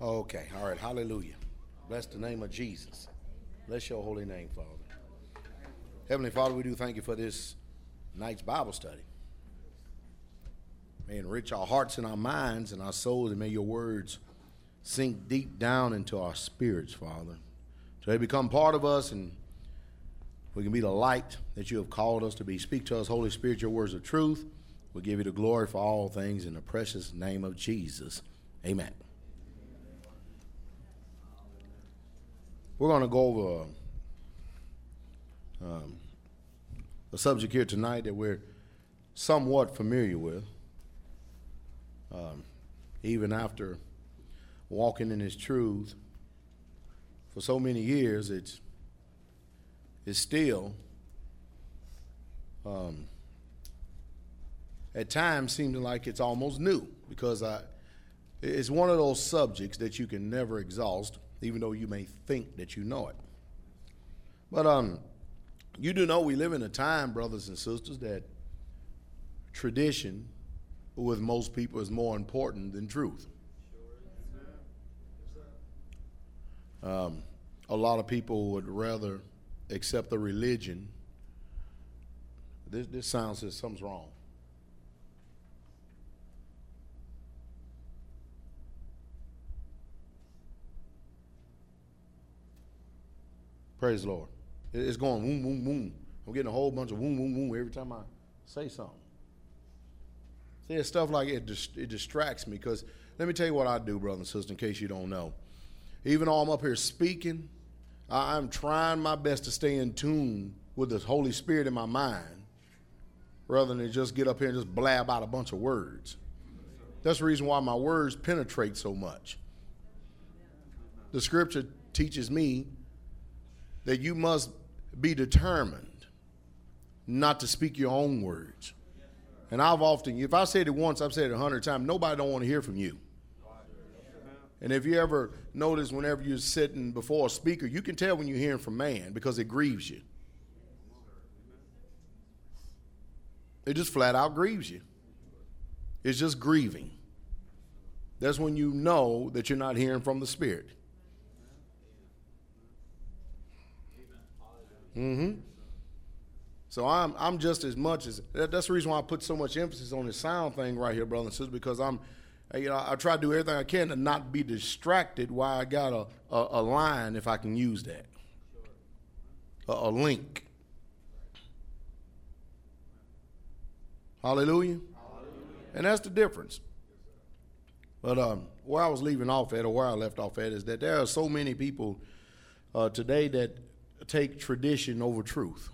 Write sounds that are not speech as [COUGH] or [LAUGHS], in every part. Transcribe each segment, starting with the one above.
Okay, all right, hallelujah. Bless the name of Jesus. Bless your holy name, Father. Heavenly Father, we do thank you for this night's Bible study. May enrich our hearts and our minds and our souls, and may your words sink deep down into our spirits, Father. So they become part of us and we can be the light that you have called us to be. Speak to us, Holy Spirit, your words of truth. We give you the glory for all things in the precious name of Jesus. Amen. We're going to go over um, a subject here tonight that we're somewhat familiar with. Um, even after walking in His truth for so many years, it's is still, um, at times, seems like it's almost new because I, it's one of those subjects that you can never exhaust, even though you may think that you know it. But um, you do know we live in a time, brothers and sisters, that tradition with most people is more important than truth. Um, a lot of people would rather accept a religion. This, this sounds as something's wrong. Praise the Lord. It's going boom, boom, boom. I'm getting a whole bunch of boom, boom, boom every time I say something. See, it's stuff like it, it distracts me because let me tell you what I do, brother and sister, in case you don't know. Even though I'm up here speaking, I'm trying my best to stay in tune with the Holy Spirit in my mind rather than just get up here and just blab out a bunch of words. That's the reason why my words penetrate so much. The scripture teaches me that you must be determined not to speak your own words. And I've often, if I said it once, I've said it a hundred times, nobody don't want to hear from you. And if you ever notice, whenever you're sitting before a speaker, you can tell when you're hearing from man because it grieves you. It just flat out grieves you. It's just grieving. That's when you know that you're not hearing from the Spirit. Mm-hmm. So I'm I'm just as much as that's the reason why I put so much emphasis on the sound thing right here, brother and sister, because I'm you know, I try to do everything I can to not be distracted while I got a, a, a line, if I can use that, a, a link. Hallelujah. Hallelujah. And that's the difference. But um, where I was leaving off at, or where I left off at, is that there are so many people uh, today that take tradition over truth.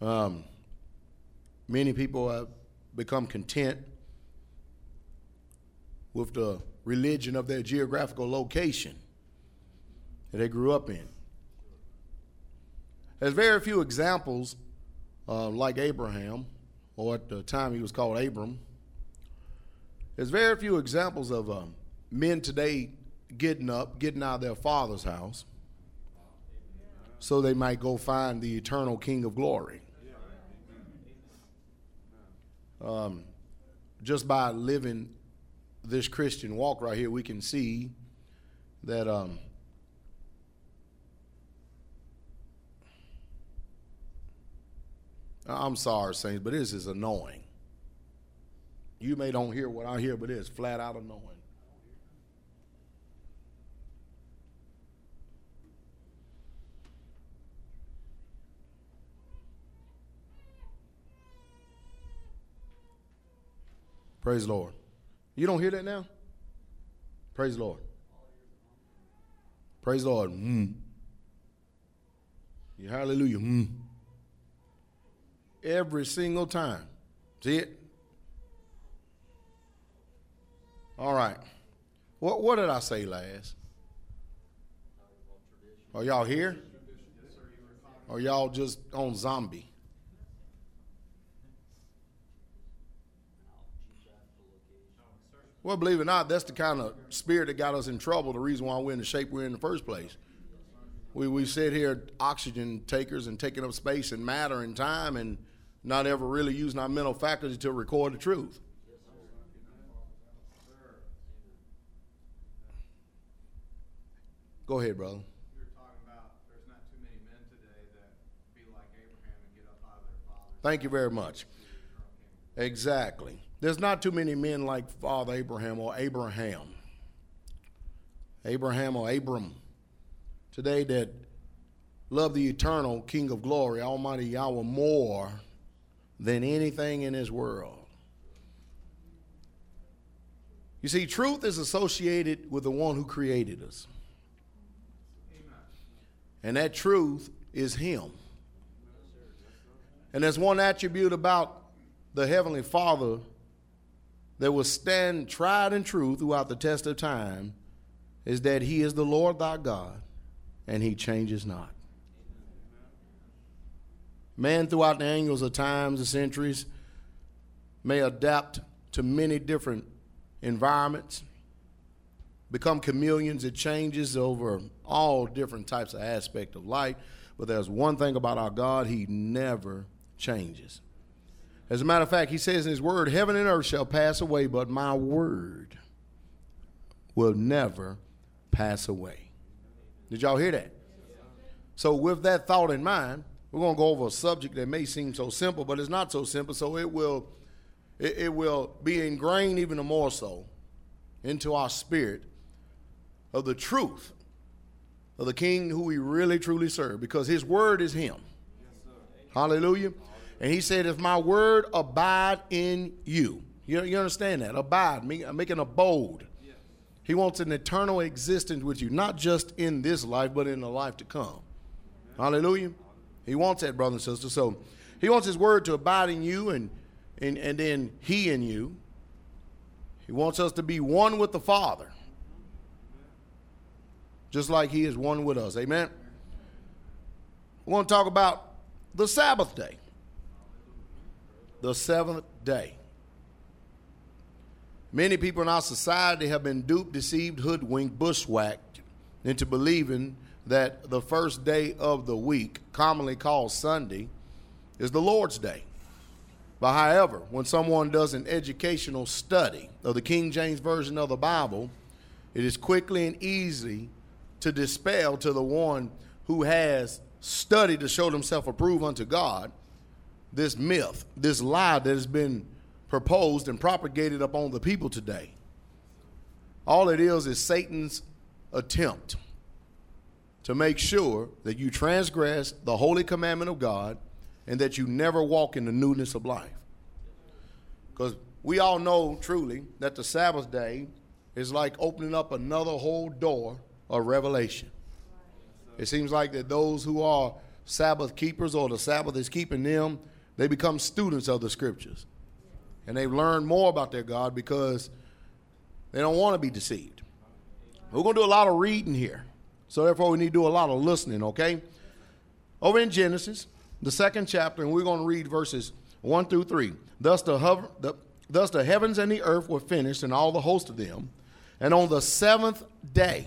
Um, many people have become content with the religion of their geographical location that they grew up in. There's very few examples uh, like Abraham, or at the time he was called Abram. There's very few examples of uh, men today getting up, getting out of their father's house, so they might go find the eternal King of glory. Um, just by living this Christian walk right here, we can see that um, I'm sorry, saints, but this is annoying. You may don't hear what I hear, but it's flat out annoying. Praise the Lord. You don't hear that now? Praise the Lord. Praise the Lord. Mm. Yeah, hallelujah. Mm. Every single time. See it? All right. What what did I say last? Are y'all here? Or y'all just on zombie? Well, believe it or not, that's the kind of spirit that got us in trouble, the reason why we're in the shape we're in the first place. We, we sit here oxygen takers and taking up space and matter and time and not ever really using our mental faculty to record the truth. Go ahead, brother. You were talking about there's not too many men today that be like Abraham and get up out of their father's Thank you very much. Exactly. There's not too many men like Father Abraham or Abraham. Abraham or Abram today that love the eternal King of glory, Almighty Yahweh, more than anything in this world. You see, truth is associated with the one who created us. And that truth is Him. And there's one attribute about the Heavenly Father that will stand tried and true throughout the test of time is that He is the Lord thy God and He changes not. Man, throughout the angles of times and centuries, may adapt to many different environments, become chameleons. It changes over all different types of aspect of life. But there's one thing about our God, He never changes. As a matter of fact, He says in His Word, Heaven and earth shall pass away, but my word will never pass away. Did y'all hear that? So, with that thought in mind, we're going to go over a subject that may seem so simple, but it's not so simple. So it will, it, it will be ingrained even more so into our spirit of the truth of the King who we really truly serve, because His word is Him. Hallelujah. And He said, "If my word abide in you, you, you understand that? Abide, uh, make an abode." He wants an eternal existence with you, not just in this life, but in the life to come. Hallelujah. He wants that, brother and sister. So he wants his word to abide in you and, and, and then he in you. He wants us to be one with the Father. Just like he is one with us. Amen. We want to talk about the Sabbath day. The seventh day. Many people in our society have been duped, deceived, hoodwinked, bushwhacked into believing that the first day of the week, commonly called Sunday, is the Lord's Day. But however, when someone does an educational study of the King James Version of the Bible, it is quickly and easy to dispel to the one who has studied to show himself approved unto God this myth, this lie that has been proposed and propagated upon the people today. All it is is Satan's attempt to make sure that you transgress the holy commandment of God and that you never walk in the newness of life. Because we all know truly that the Sabbath day is like opening up another whole door of revelation. It seems like that those who are Sabbath keepers or the Sabbath is keeping them, they become students of the scriptures. And they learn more about their God because they don't want to be deceived. We're going to do a lot of reading here. So therefore, we need to do a lot of listening, okay? Over in Genesis, the second chapter, and we're going to read verses 1 through 3. Thus the, hover, the, thus the heavens and the earth were finished, and all the host of them. And on the seventh day,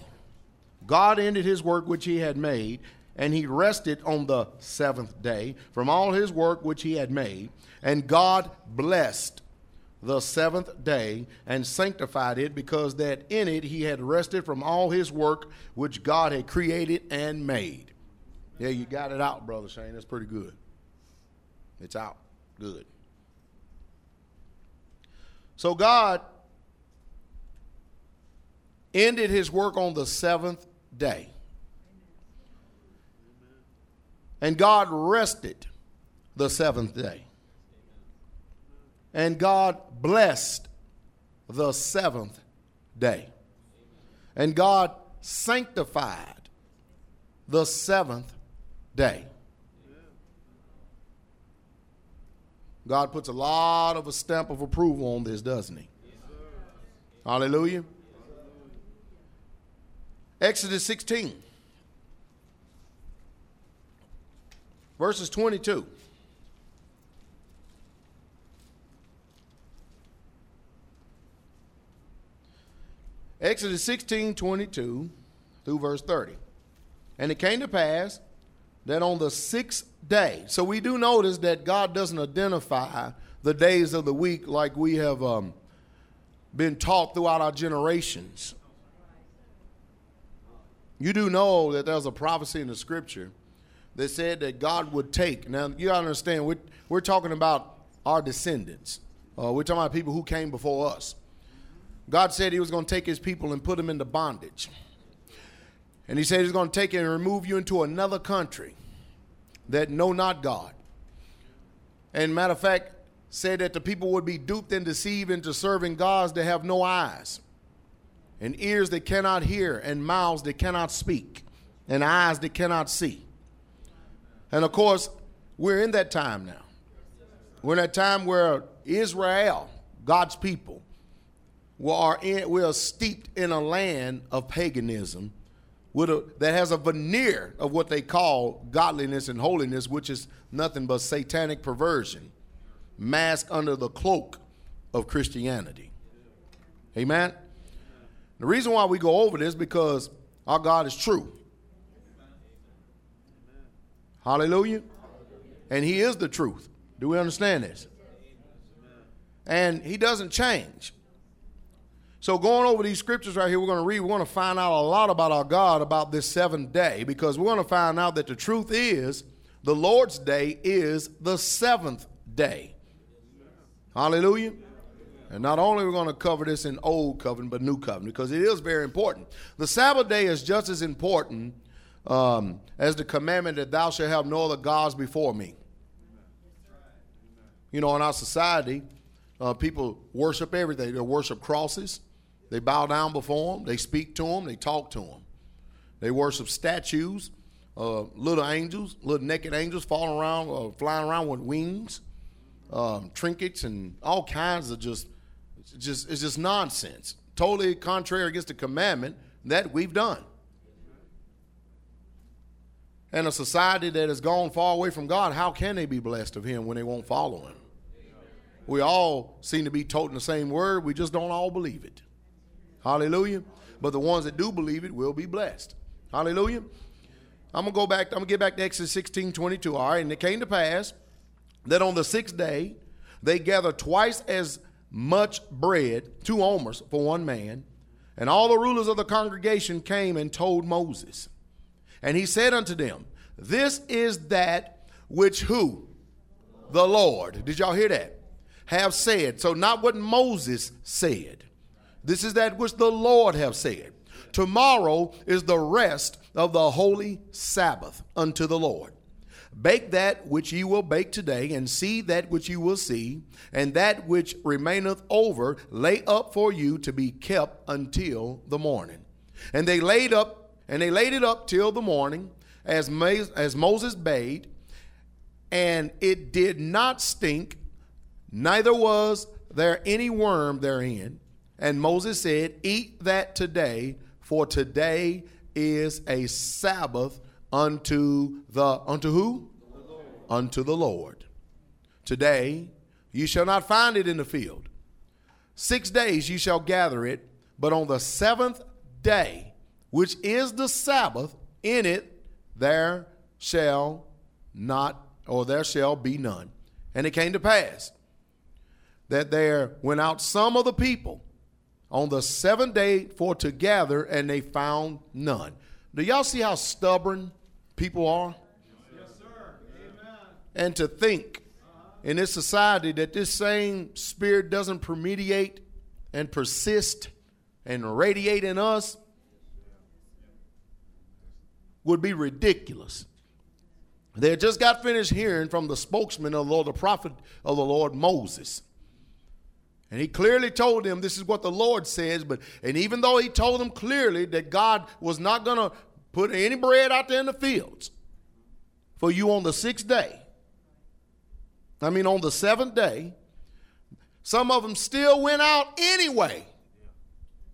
God ended his work which he had made, and he rested on the seventh day from all his work which he had made. And God blessed the seventh day and sanctified it because that in it he had rested from all his work which God had created and made. Yeah, you got it out, Brother Shane. That's pretty good. It's out. Good. So God ended his work on the seventh day. And God rested the seventh day. And God blessed the seventh day. And God sanctified the seventh day. God puts a lot of a stamp of approval on this, doesn't he? Hallelujah. Exodus 16, verses 22. Exodus 16 22 through verse 30. And it came to pass that on the sixth day, so we do notice that God doesn't identify the days of the week like we have um, been taught throughout our generations. You do know that there's a prophecy in the scripture that said that God would take. Now, you gotta understand, we're, we're talking about our descendants. Uh, we're talking about people who came before us. God said He was going to take His people and put them into bondage. And He said He's going to take and remove you into another country that know not God. And matter of fact, said that the people would be duped and deceived into serving gods that have no eyes, and ears that cannot hear, and mouths that cannot speak, and eyes that cannot see. And of course, we're in that time now. We're in that time where Israel, God's people, we are, in, we are steeped in a land of paganism with a, that has a veneer of what they call godliness and holiness, which is nothing but satanic perversion masked under the cloak of Christianity. Amen? The reason why we go over this because our God is true. Hallelujah. And he is the truth. Do we understand this? And he doesn't change. So, going over these scriptures right here, we're going to read, we're going to find out a lot about our God about this seventh day because we're going to find out that the truth is the Lord's day is the seventh day. Hallelujah. And not only are we going to cover this in Old Covenant, but New Covenant because it is very important. The Sabbath day is just as important um, as the commandment that thou shalt have no other gods before me. You know, in our society, uh, people worship everything. They worship crosses. They bow down before them. They speak to them. They talk to them. They worship statues, uh, little angels, little naked angels falling around, uh, flying around with wings, um, trinkets, and all kinds of just, just it's just nonsense. Totally contrary against the commandment that we've done and a society that has gone far away from God, how can they be blessed of Him when they won't follow Him? We all seem to be toting the same word, we just don't all believe it. Hallelujah. But the ones that do believe it will be blessed. Hallelujah. I'm gonna go back, I'm gonna get back to Exodus 16, 22. All right, and it came to pass that on the sixth day they gathered twice as much bread, two omers for one man, and all the rulers of the congregation came and told Moses. And he said unto them, This is that which who? The Lord. Did y'all hear that? Have said. So not what Moses said. This is that which the Lord have said. Tomorrow is the rest of the holy Sabbath unto the Lord. Bake that which ye will bake today, and see that which ye will see, and that which remaineth over lay up for you to be kept until the morning. And they laid up and they laid it up till the morning, as, as Moses bade, and it did not stink, neither was there any worm therein. And Moses said, Eat that today, for today is a Sabbath unto the unto who? The unto the Lord. Today you shall not find it in the field. Six days you shall gather it, but on the seventh day which is the Sabbath, in it there shall not, or there shall be none. And it came to pass that there went out some of the people on the seventh day for to gather, and they found none. Do y'all see how stubborn people are? Yes, sir. Amen. And to think in this society that this same spirit doesn't permeate and persist and radiate in us would be ridiculous. They had just got finished hearing from the spokesman of the Lord, the prophet of the Lord, Moses. And he clearly told them this is what the Lord says, but and even though he told them clearly that God was not going to put any bread out there in the fields for you on the sixth day, I mean on the seventh day, some of them still went out anyway.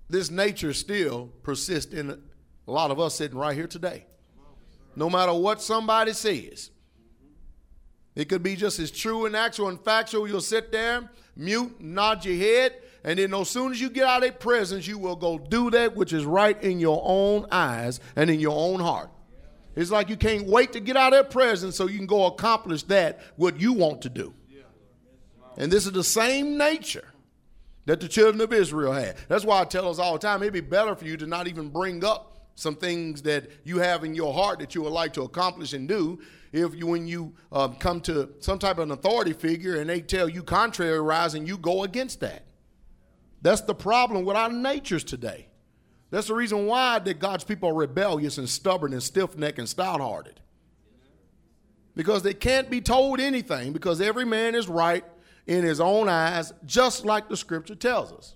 This nature still persists in a lot of us sitting right here today no matter what somebody says. It could be just as true and actual and factual. You'll sit there, mute, nod your head, and then as soon as you get out of their presence, you will go do that which is right in your own eyes and in your own heart. It's like you can't wait to get out of their presence so you can go accomplish that what you want to do. And this is the same nature that the children of Israel had. That's why I tell us all the time it'd be better for you to not even bring up some things that you have in your heart that you would like to accomplish and do. If you, when you um, come to some type of an authority figure and they tell you contrariwise and you go against that, that's the problem with our natures today. That's the reason why that God's people are rebellious and stubborn and stiff-necked and stout-hearted. Because they can't be told anything because every man is right in his own eyes, just like the scripture tells us.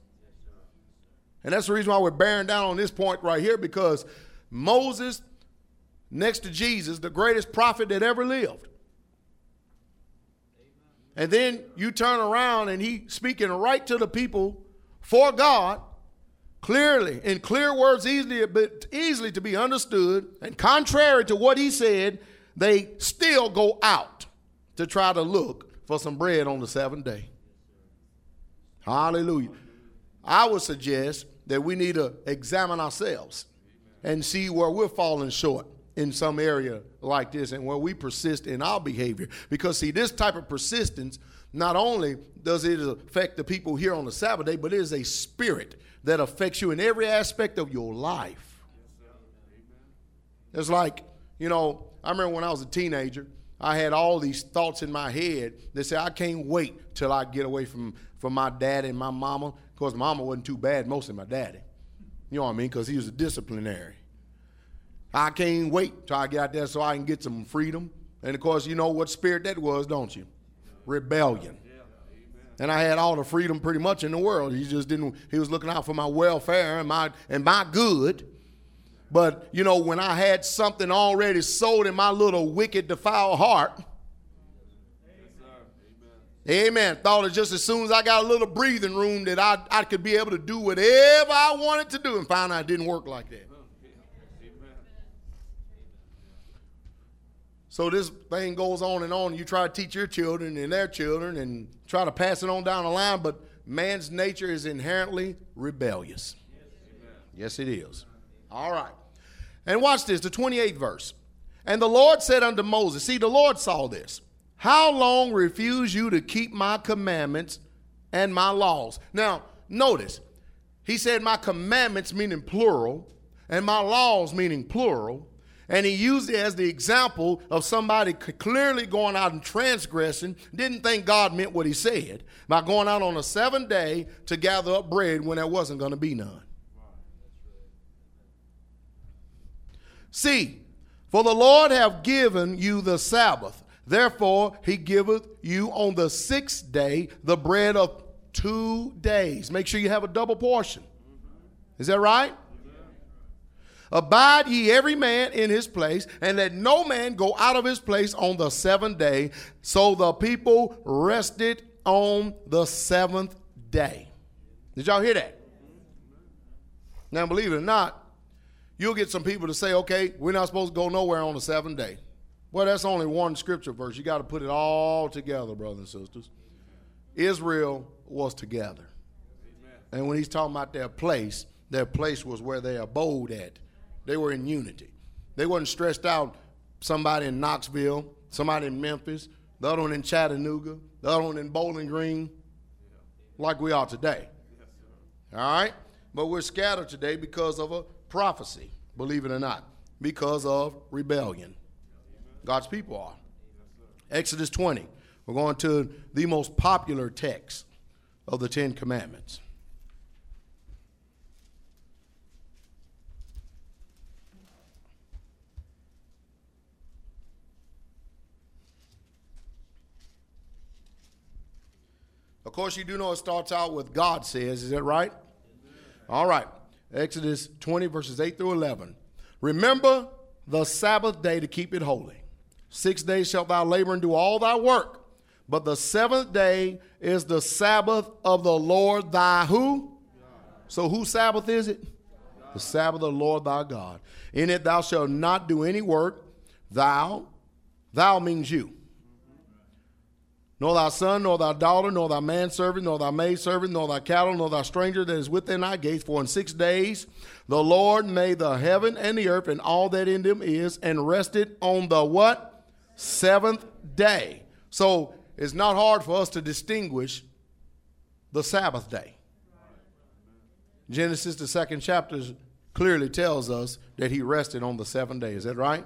And that's the reason why we're bearing down on this point right here because Moses, next to Jesus, the greatest prophet that ever lived. And then you turn around and he speaking right to the people for God, clearly, in clear words, easily, but easily to be understood, and contrary to what he said, they still go out to try to look for some bread on the seventh day. Hallelujah. I would suggest that we need to examine ourselves and see where we're falling short in some area like this and where we persist in our behavior. Because, see, this type of persistence, not only does it affect the people here on the Sabbath day, but it is a spirit that affects you in every aspect of your life. It's like, you know, I remember when I was a teenager, I had all these thoughts in my head that said, I can't wait till I get away from, from my dad and my mama course, mama wasn't too bad, mostly my daddy. You know what I mean? Because he was a disciplinary. I can't wait till I get out there so I can get some freedom. And of course, you know what spirit that was, don't you? Rebellion. And I had all the freedom pretty much in the world. He just didn't, he was looking out for my welfare and my and my good. But you know, when I had something already sold in my little wicked, defiled heart, Amen. Thought it just as soon as I got a little breathing room that I, I could be able to do whatever I wanted to do and found out it didn't work like that. So this thing goes on and on. You try to teach your children and their children and try to pass it on down the line, but man's nature is inherently rebellious. Yes, it is. All right. And watch this, the 28th verse. And the Lord said unto Moses, see, the Lord saw this. How long refuse you to keep my commandments and my laws? Now, notice, he said my commandments meaning plural, and my laws meaning plural. And he used it as the example of somebody clearly going out and transgressing, didn't think God meant what he said, by going out on a seventh day to gather up bread when there wasn't going to be none. See, for the Lord have given you the Sabbath Therefore, he giveth you on the sixth day the bread of two days. Make sure you have a double portion. Is that right? Abide ye every man in his place, and let no man go out of his place on the seventh day. So the people rested on the seventh day. Did y'all hear that? Now, believe it or not, you'll get some people to say, okay, we're not supposed to go nowhere on the seventh day. Well, that's only one scripture verse. You got to put it all together, brothers and sisters. Israel was together. Amen. And when he's talking about their place, their place was where they abode at. They were in unity. They wasn't stressed out somebody in Knoxville, somebody in Memphis, the other one in Chattanooga, the other one in Bowling Green, like we are today. All right? But we're scattered today because of a prophecy, believe it or not, because of rebellion. God's people are. Exodus 20. We're going to the most popular text of the Ten Commandments. Of course, you do know it starts out with God says. Is that right? All right. Exodus 20, verses 8 through 11. Remember the Sabbath day to keep it holy. Six days shalt thou labor and do all thy work. But the seventh day is the Sabbath of the Lord thy who? So whose Sabbath is it? The Sabbath of the Lord thy God. In it thou shalt not do any work. Thou, thou means you. Nor thy son, nor thy daughter, nor thy manservant, nor thy maidservant, nor thy cattle, nor thy stranger that is within thy gates. For in six days the Lord made the heaven and the earth and all that in them is, and rested on the what? Seventh day. So it's not hard for us to distinguish the Sabbath day. Genesis, the second chapter, clearly tells us that he rested on the seventh day. Is that right?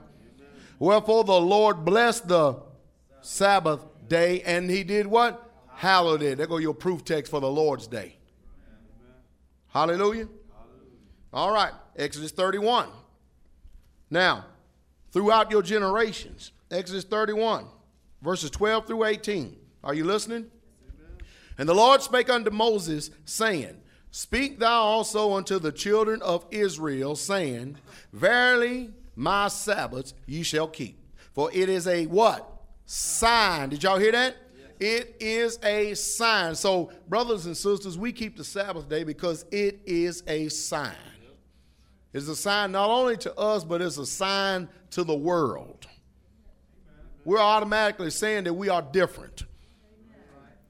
Wherefore the Lord blessed the Sabbath day, and he did what? Hallowed it. There go your proof text for the Lord's day. Hallelujah. All right, Exodus 31. Now, throughout your generations, Exodus 31, verses 12 through 18. Are you listening? And the Lord spake unto Moses, saying, Speak thou also unto the children of Israel, saying, Verily my Sabbaths ye shall keep. For it is a what? Sign. Did y'all hear that? It is a sign. So, brothers and sisters, we keep the Sabbath day because it is a sign. It's a sign not only to us, but it's a sign to the world. We're automatically saying that we are different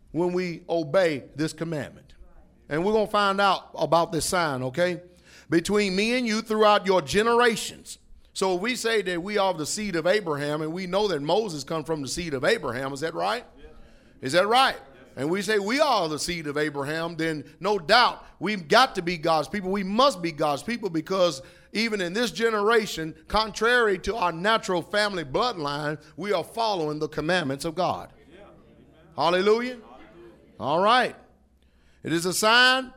when we obey this commandment. And we're going to find out about this sign, okay? Between me and you throughout your generations. So we say that we are the seed of Abraham and we know that Moses come from the seed of Abraham, is that right? Is that right? And we say we are the seed of Abraham, then no doubt we've got to be God's people. We must be God's people because even in this generation, contrary to our natural family bloodline, we are following the commandments of God. Hallelujah. All right. It is a sign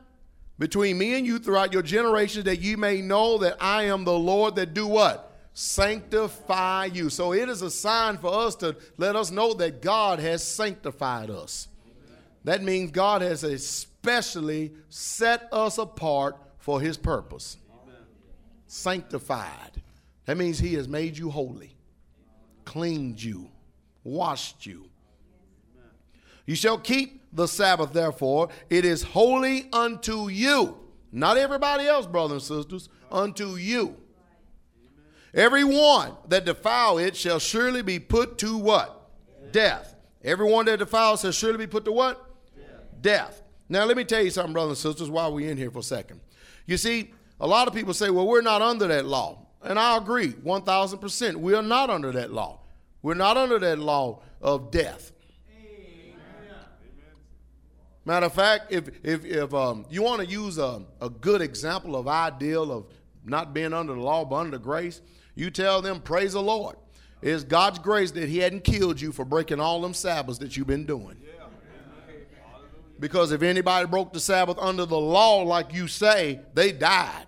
between me and you throughout your generations that you may know that I am the Lord that do what? Sanctify you. So it is a sign for us to let us know that God has sanctified us. That means God has especially set us apart for his purpose. Sanctified. That means he has made you holy, cleaned you, washed you. You shall keep the Sabbath, therefore. It is holy unto you. Not everybody else, brothers and sisters, unto you. Every one that defile it shall surely be put to what? Death. Everyone that defiles shall surely be put to what? Death. Now, let me tell you something, brothers and sisters, while we're in here for a second. You see, a lot of people say, well, we're not under that law. And I agree, 1,000%. We are not under that law. We're not under that law of death. Matter of fact, if, if, if um, you want to use a, a good example of ideal of not being under the law but under grace, you tell them, praise the Lord. It's God's grace that he hadn't killed you for breaking all them Sabbaths that you've been doing. Because if anybody broke the Sabbath under the law, like you say, they died.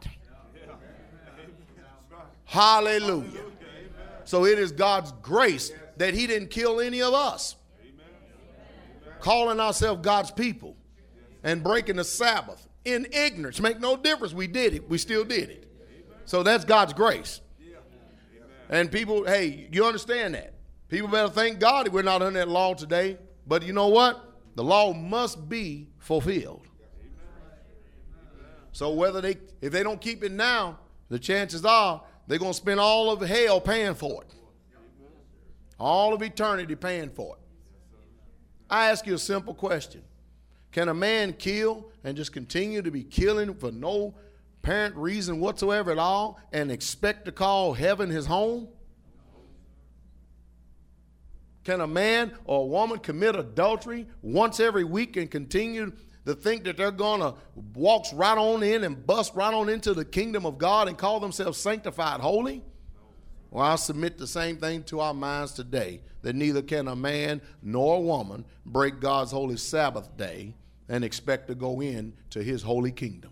Hallelujah. So it is God's grace that he didn't kill any of us calling ourselves God's people and breaking the Sabbath in ignorance. Make no difference. We did it. We still did it. So that's God's grace. And people, hey, you understand that. People better thank God that we're not under that law today. But you know what? The law must be fulfilled. So whether they if they don't keep it now, the chances are they're going to spend all of hell paying for it. All of eternity paying for it. I ask you a simple question Can a man kill and just continue to be killing for no apparent reason whatsoever at all and expect to call heaven his home? Can a man or a woman commit adultery once every week and continue to think that they're going to walk right on in and bust right on into the kingdom of God and call themselves sanctified holy? Well, I submit the same thing to our minds today that neither can a man nor a woman break God's holy Sabbath day and expect to go in to his holy kingdom.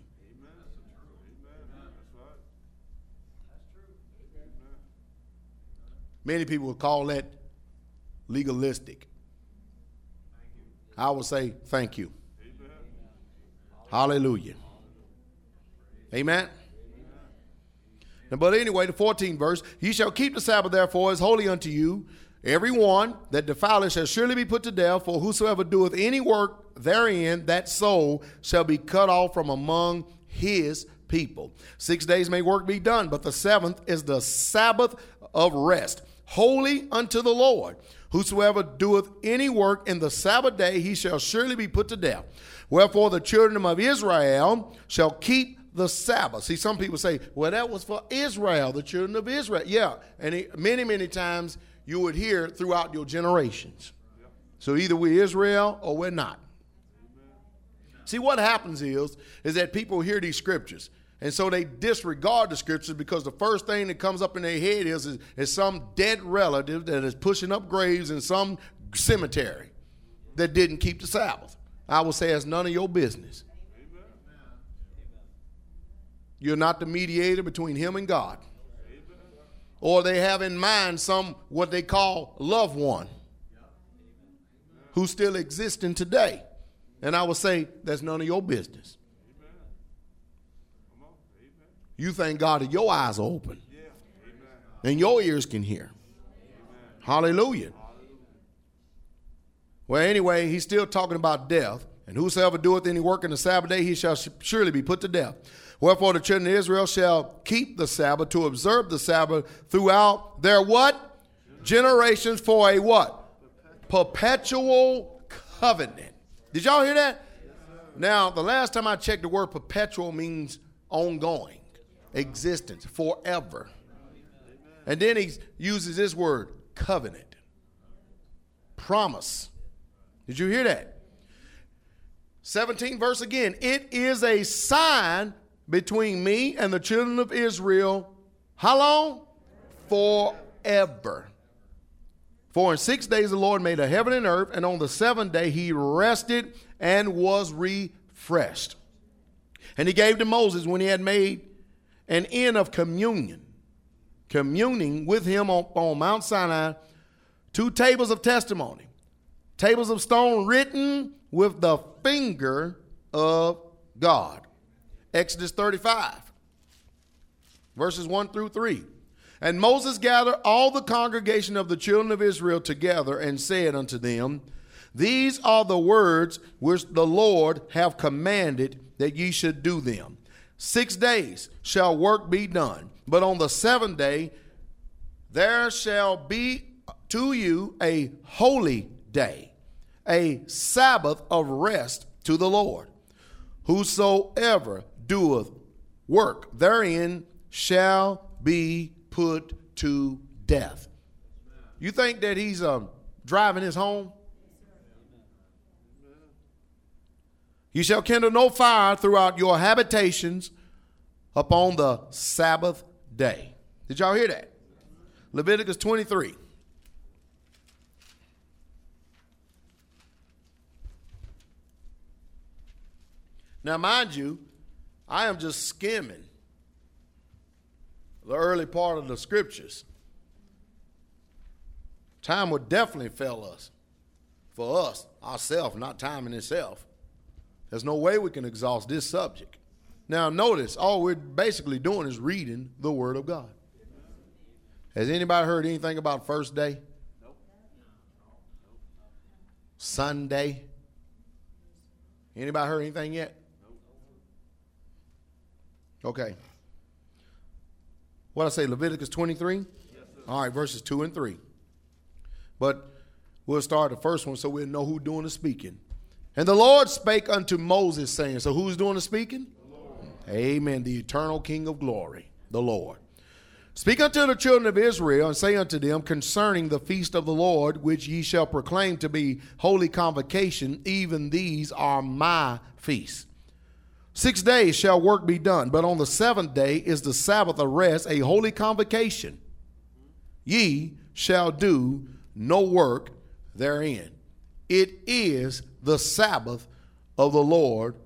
Many people would call that legalistic. I will say thank you. Hallelujah. Amen. But anyway, the 14th verse, ye shall keep the Sabbath therefore as holy unto you. Every one that defileth shall surely be put to death, for whosoever doeth any work therein, that soul shall be cut off from among his people. Six days may work be done, but the seventh is the Sabbath of rest, holy unto the Lord. Whosoever doeth any work in the Sabbath day, he shall surely be put to death. Wherefore the children of Israel shall keep the Sabbath. See, some people say, well, that was for Israel, the children of Israel. Yeah, and it, many, many times you would hear throughout your generations. So either we're Israel or we're not. See, what happens is, is that people hear these scriptures And so they disregard the scriptures because the first thing that comes up in their head is, is, is some dead relative that is pushing up graves in some cemetery that didn't keep the Sabbath. I will say it's none of your business. You're not the mediator between him and God. Or they have in mind some what they call loved one who still existing today. And I will say that's none of your business. You thank God that your eyes are open and your ears can hear. Hallelujah. Well, anyway, he's still talking about death. And whosoever doeth any work in the Sabbath day, he shall surely be put to death. Wherefore the children of Israel shall keep the Sabbath to observe the Sabbath throughout their what? Generations for a what? Perpetual covenant. Did y'all hear that? Now, the last time I checked, the word perpetual means ongoing, existence, forever. And then he uses this word, covenant, promise. Did you hear that? 17 verse again. It is a sign between me and the children of Israel. How long? Forever. For in six days the Lord made a heaven and earth, and on the seventh day he rested and was refreshed. And he gave to Moses when he had made an end of communion, communing with him on, on Mount Sinai, two tables of testimony, tables of stone written with the finger of God. Exodus 35, verses 1 through 3. And Moses gathered all the congregation of the children of Israel together and said unto them, These are the words which the Lord have commanded that ye should do them. Six days shall work be done, but on the seventh day there shall be to you a holy day, a Sabbath of rest to the Lord. Whosoever doeth work therein shall be put to death. You think that he's um, driving his home? You shall kindle no fire throughout your habitations upon the Sabbath day. Did y'all hear that? Leviticus 23. Now, mind you, I am just skimming the early part of the scriptures. Time would definitely fail us. For us, ourselves, not time in itself. There's no way we can exhaust this subject. Now, notice, all we're basically doing is reading the Word of God. Has anybody heard anything about first day? Sunday? Anybody heard anything yet? Okay. What I say, Leviticus 23? Yes, All right, verses 2 and 3. But we'll start the first one so we'll know who's doing the speaking. And the Lord spake unto Moses, saying, So who's doing the speaking? The Amen. The eternal King of glory, the Lord. Speak unto the children of Israel, and say unto them concerning the feast of the Lord, which ye shall proclaim to be holy convocation, even these are my feasts. Six days shall work be done, but on the seventh day is the Sabbath of rest, a holy convocation. Ye shall do no work therein. It is the Sabbath of the Lord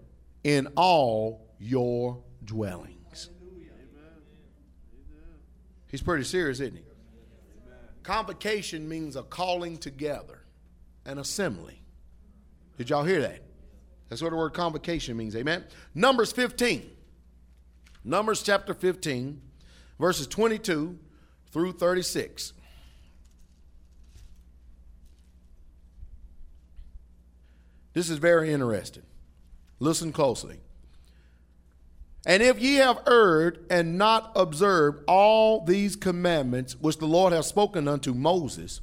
in all your dwellings. He's pretty serious, isn't he? Convocation means a calling together, an assembly. Did y'all hear that? That's what the word convocation means. Amen. Numbers 15. Numbers chapter 15, verses 22 through 36. This is very interesting. Listen closely. And if ye have erred and not observed all these commandments which the Lord hath spoken unto Moses,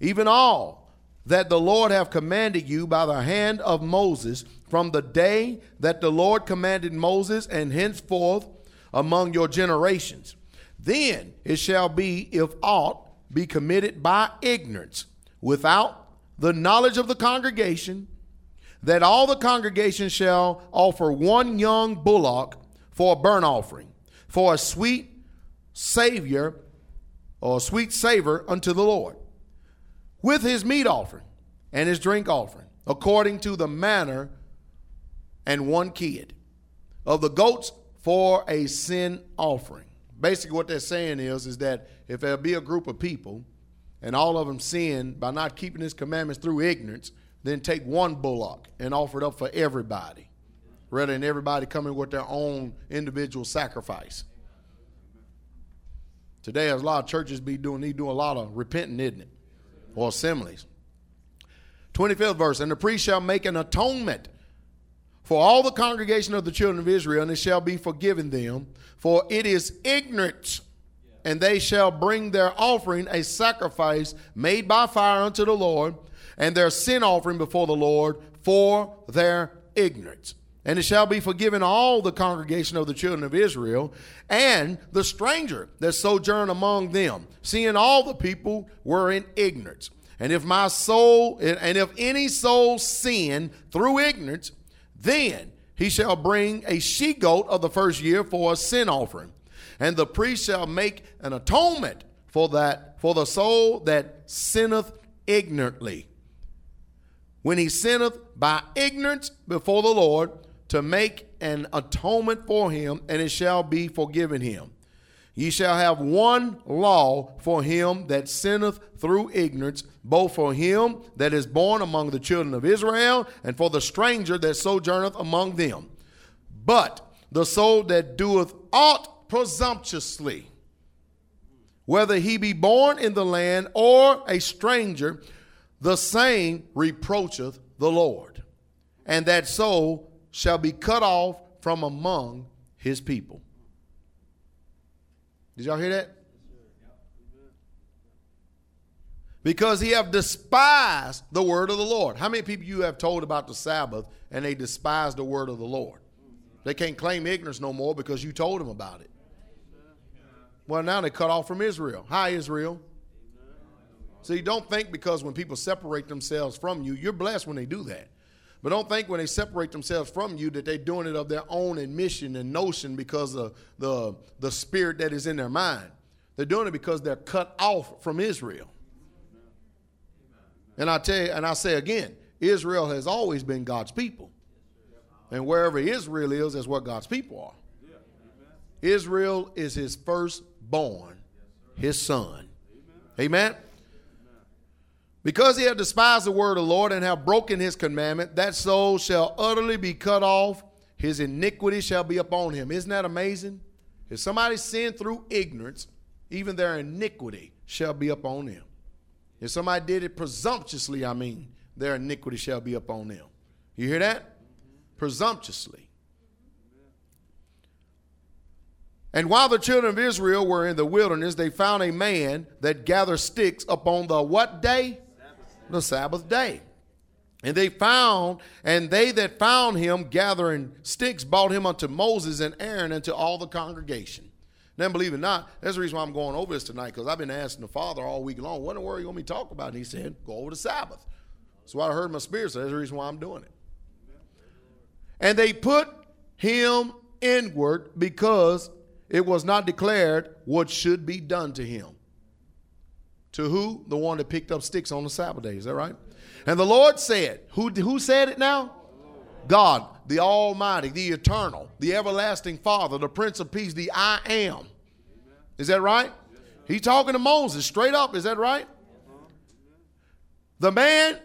even all that the Lord have commanded you by the hand of Moses from the day that the Lord commanded Moses and henceforth among your generations. Then it shall be if aught be committed by ignorance without the knowledge of the congregation, that all the congregation shall offer one young bullock for a burnt offering, for a sweet savior or a sweet savor unto the Lord, with his meat offering and his drink offering, according to the manner, and one kid of the goats for a sin offering. Basically, what they're saying is, is that if there be a group of people and all of them sin by not keeping his commandments through ignorance, then take one bullock and offer it up for everybody, rather than everybody coming with their own individual sacrifice. Today, there's a lot of churches be doing, need doing a lot of repenting, isn't it? Or assemblies. 25th verse, and the priest shall make an atonement for all the congregation of the children of Israel, and it shall be forgiven them, for it is ignorance. And they shall bring their offering, a sacrifice made by fire unto the Lord, and their sin offering before the Lord for their ignorance. And it shall be forgiven all the congregation of the children of Israel and the stranger that sojourn among them, seeing all the people were in ignorance. And if my soul, and if any soul sin through ignorance, then he shall bring a she goat of the first year for a sin offering. And the priest shall make an atonement for that, for the soul that sinneth ignorantly. When he sinneth by ignorance before the Lord, to make an atonement for him, and it shall be forgiven him. Ye shall have one law for him that sinneth through ignorance, both for him that is born among the children of Israel, and for the stranger that sojourneth among them. But the soul that doeth aught presumptuously, whether he be born in the land or a stranger, the same reproacheth the Lord. And that soul shall be cut off from among his people. Did y'all hear that? Because he have despised the word of the Lord. How many people you have told about the Sabbath and they despise the word of the Lord? They can't claim ignorance no more because you told them about it. Well, now they cut off from Israel. Hi, Israel. See, don't think because when people separate themselves from you, you're blessed when they do that. But don't think when they separate themselves from you that they're doing it of their own admission and notion because of the, the spirit that is in their mind. They're doing it because they're cut off from Israel. And I tell you, and I say again, Israel has always been God's people. And wherever Israel is, that's where God's people are. Israel is his firstborn, his son. Amen. Because he have despised the word of the Lord and have broken his commandment, that soul shall utterly be cut off. His iniquity shall be upon him. Isn't that amazing? If somebody sinned through ignorance, even their iniquity shall be upon them. If somebody did it presumptuously, I mean, their iniquity shall be upon them. You hear that? Presumptuously. And while the children of Israel were in the wilderness, they found a man that gathered sticks upon the what day? The Sabbath day. And they found, and they that found him gathering sticks brought him unto Moses and Aaron and to all the congregation. Then, believe it or not, that's the reason why I'm going over this tonight, because I've been asking the Father all week long, what in the world are you going to be talking about? And he said, go over the Sabbath. So I heard my spirit say. That's the reason why I'm doing it. And they put him inward because it was not declared what should be done to him. To who? The one that picked up sticks on the Sabbath day. Is that right? And the Lord said, Who, who said it now? God, the Almighty, the Eternal, the Everlasting Father, the Prince of Peace, the I am. Is that right? He's talking to Moses straight up. Is that right? The man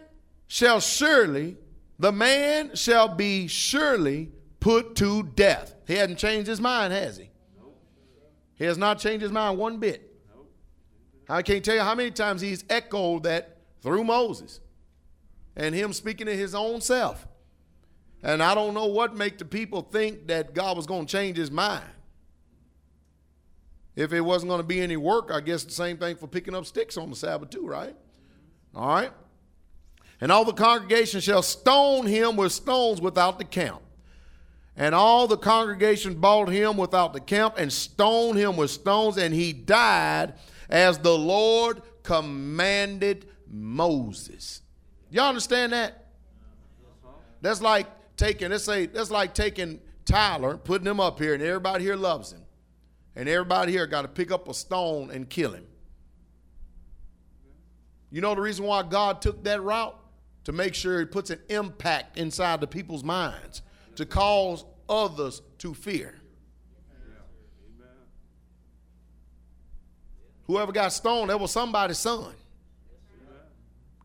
shall surely, the man shall be surely put to death. He hasn't changed his mind, has he? He has not changed his mind one bit. I can't tell you how many times he's echoed that through Moses and him speaking to his own self. And I don't know what make the people think that God was going to change his mind. If it wasn't going to be any work, I guess the same thing for picking up sticks on the Sabbath too, right? All right. And all the congregation shall stone him with stones without the camp. And all the congregation bought him without the camp and stoned him with stones, and he died as the Lord commanded Moses. Y'all understand that? That's like taking, let's say, that's like taking Tyler, putting him up here, and everybody here loves him. And everybody here got to pick up a stone and kill him. You know the reason why God took that route? To make sure he puts an impact inside the people's minds, to cause others to fear. Whoever got stoned, that was somebody's son.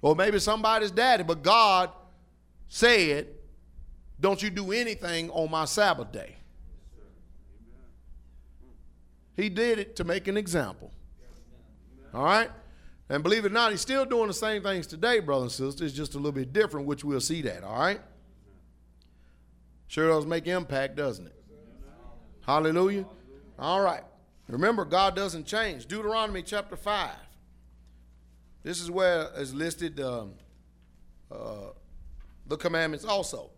Or maybe somebody's daddy, but God said, Don't you do anything on my Sabbath day. He did it to make an example. All right? And believe it or not, he's still doing the same things today, brothers and sisters. It's just a little bit different, which we'll see that, all right? Sure does make impact, doesn't it? Hallelujah. All right. Remember, God doesn't change. Deuteronomy chapter 5. This is where is listed um, uh, the commandments also.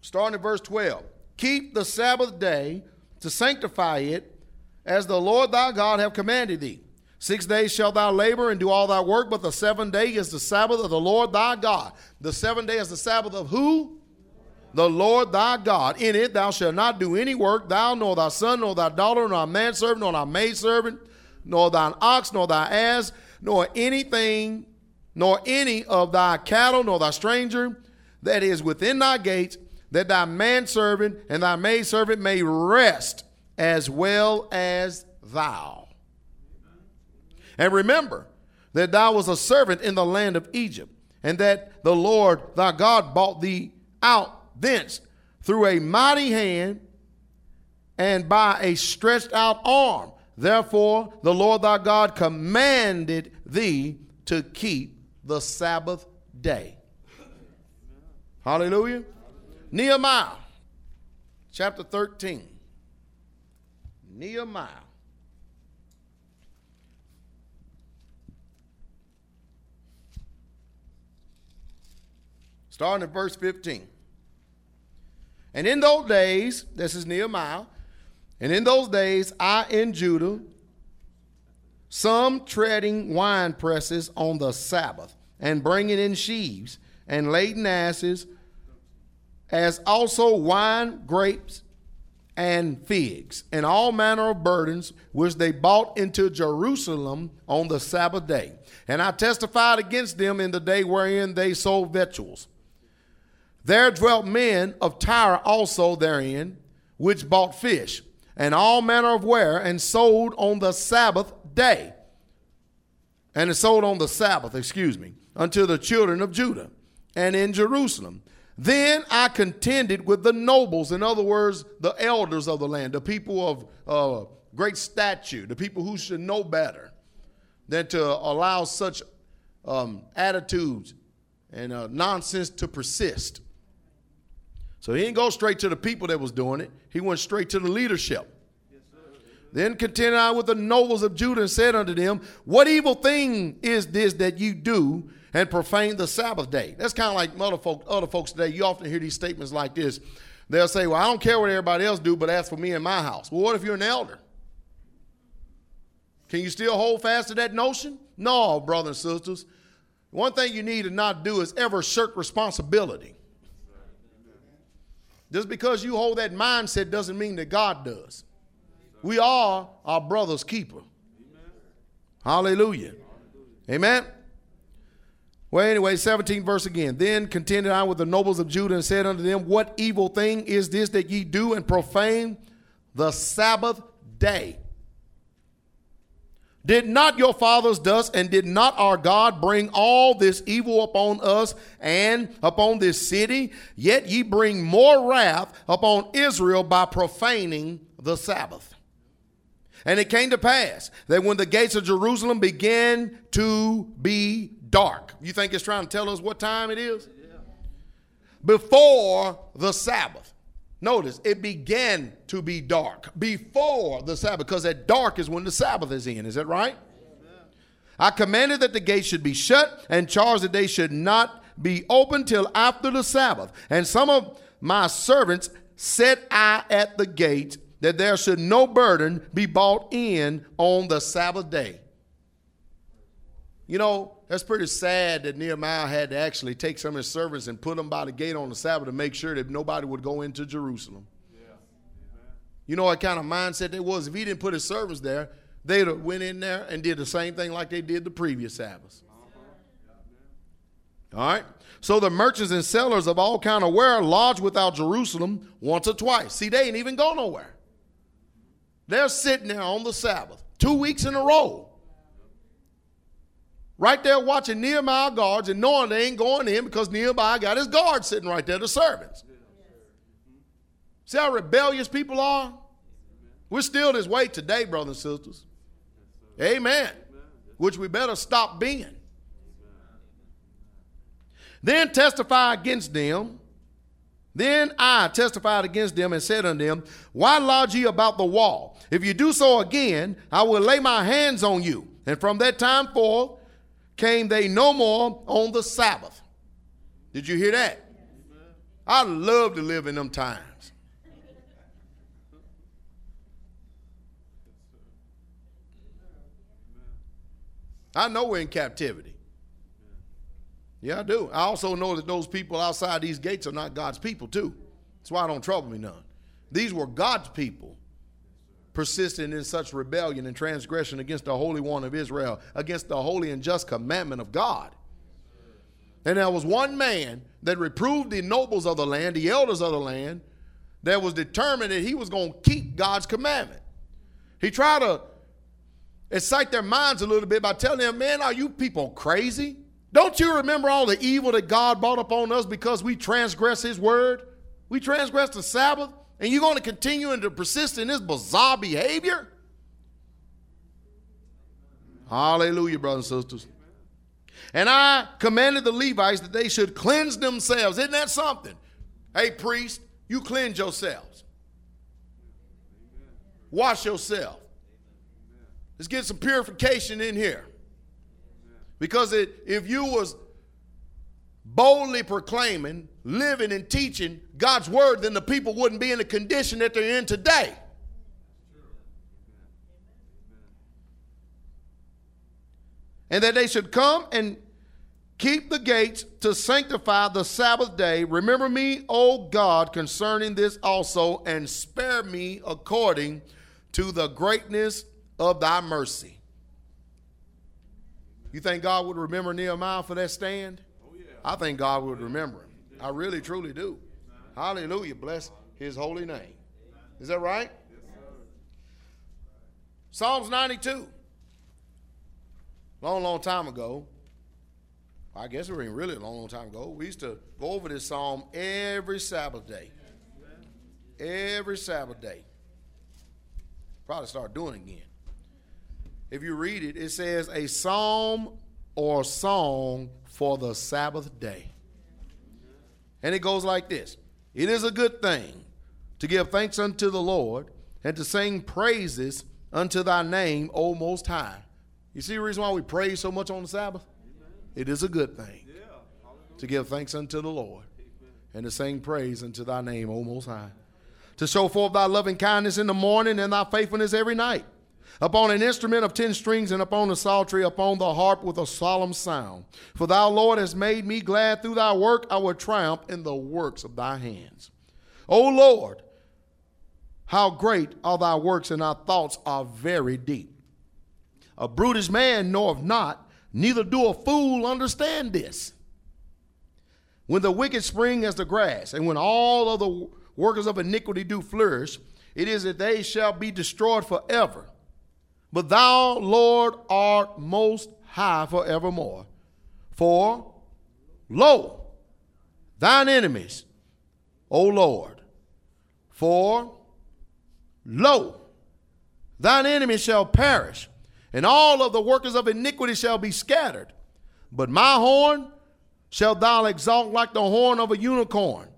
Starting at verse 12. Keep the Sabbath day to sanctify it, as the Lord thy God have commanded thee. Six days shalt thou labor and do all thy work, but the seventh day is the Sabbath of the Lord thy God. The seventh day is the Sabbath of who? The Lord thy God. In it thou shalt not do any work, thou, nor thy son, nor thy daughter, nor thy manservant, nor thy maidservant, nor thine ox, nor thy ass, nor anything, nor any of thy cattle, nor thy stranger that is within thy gates, that thy manservant and thy maidservant may rest as well as thou. And remember that thou was a servant in the land of Egypt, and that the Lord thy God bought thee out thence through a mighty hand and by a stretched out arm. Therefore, the Lord thy God commanded thee to keep the Sabbath day. Hallelujah. Nehemiah chapter 13. Nehemiah. starting at verse 15. And in those days, this is Nehemiah, and in those days I in Judah, some treading wine presses on the Sabbath, and bringing in sheaves, and laden asses, as also wine, grapes, and figs, and all manner of burdens which they bought into Jerusalem on the Sabbath day. And I testified against them in the day wherein they sold victuals. There dwelt men of Tyre also therein, which bought fish, and all manner of ware, and sold on the Sabbath day. And it sold on the Sabbath, excuse me, unto the children of Judah, and in Jerusalem. Then I contended with the nobles, in other words, the elders of the land, the people of uh, great stature, the people who should know better than to allow such um, attitudes and uh, nonsense to persist. So he didn't go straight to the people that was doing it. He went straight to the leadership. Then contended I with the nobles of Judah and said unto them, What evil thing is this that you do and profane the Sabbath day? That's kind of like other, folk, other folks today. You often hear these statements like this. They'll say, Well, I don't care what everybody else do, but as for me and my house. Well, what if you're an elder? Can you still hold fast to that notion? No, brothers and sisters. One thing you need to not do is ever shirk responsibility. Just because you hold that mindset doesn't mean that God does. We are our brother's keeper. Hallelujah. Amen. Well, anyway, 17 verse again. Then contended I with the nobles of Judah and said unto them, What evil thing is this that ye do and profane the Sabbath day? Did not your fathers thus, and did not our God bring all this evil upon us and upon this city? Yet ye bring more wrath upon Israel by profaning the Sabbath. And it came to pass that when the gates of Jerusalem began to be dark, you think it's trying to tell us what time it is? Before the Sabbath. Notice it began to be dark before the Sabbath, because at dark is when the Sabbath is in. Is that right? I commanded that the gate should be shut and charged that they should not be open till after the Sabbath. And some of my servants set I at the gate that there should no burden be brought in on the Sabbath day. You know, That's pretty sad that Nehemiah had to actually take some of his servants and put them by the gate on the Sabbath to make sure that nobody would go into Jerusalem. You know what kind of mindset they was? If he didn't put his servants there, they'd have went in there and did the same thing like they did the previous Sabbaths. Uh-huh. All right. So the merchants and sellers of all kind of ware lodged without Jerusalem once or twice. See, they ain't even go nowhere. They're sitting there on the Sabbath, two weeks in a row. Right there watching Nehemiah guards and knowing they ain't going in because Nehemiah got his guards sitting right there, the servants. See how rebellious people are? We're still this way today, brothers and sisters. Amen. Which we better stop being. Then testify against them. Then I testified against them and said unto them, Why lodge ye about the wall? If you do so again, I will lay my hands on you. And from that time forth came they no more on the Sabbath. Did you hear that? I love to live in them times. I know we're in captivity. Yeah, I do. I also know that those people outside these gates are not God's people, too. That's why I don't trouble me none. These were God's people persisting in such rebellion and transgression against the Holy One of Israel, against the holy and just commandment of God. And there was one man that reproved the nobles of the land, the elders of the land, that was determined that he was going to keep God's commandment. He tried to excite their minds a little bit by telling them, man, are you people crazy? Don't you remember all the evil that God brought upon us because we transgressed his word? We transgressed the Sabbath, and you're going to continue and to persist in this bizarre behavior? Hallelujah, brothers and sisters. And I commanded the Levites that they should cleanse themselves. Isn't that something? Hey, priest, you cleanse yourselves. Wash yourself. Let's get some purification in here. Because it, if you was boldly proclaiming, living, and teaching God's word, then the people wouldn't be in the condition that they're in today. And that they should come and keep the gates to sanctify the Sabbath day. Remember me, O God, concerning this also, and spare me according to the greatness of thy mercy. You think God would remember Nehemiah for that stand? Oh, yeah. I think God would remember. I really, truly do. Hallelujah. Bless his holy name. Is that right? Psalms 92. Long, long time ago. I guess it was really a long, long time ago. We used to go over this psalm every Sabbath day. Every Sabbath day. Probably start doing again if you read it, it says a psalm or song for the Sabbath day. And it goes like this It is a good thing to give thanks unto the Lord and to sing praises unto thy name, O Most High. You see the reason why we praise so much on the Sabbath? It is a good thing to give thanks unto the Lord and to sing praise unto thy name, O Most High. To show forth thy loving kindness in the morning and thy faithfulness every night upon an instrument of ten strings, and upon a psaltery, upon the harp with a solemn sound. For thou, Lord, hast made me glad through thy work. I will triumph in the works of thy hands. O Lord, how great are thy works, and thy thoughts are very deep. A brutish man knoweth not, neither do a fool understand this. When the wicked spring as the grass, and when all of the workers of iniquity do flourish, it is that they shall be destroyed forever. But thou, Lord, art most high forevermore. For, lo, thine enemies, O Lord, for, lo, thine enemies shall perish, and all of the workers of iniquity shall be scattered. But my horn shalt thou exalt like the horn of a unicorn.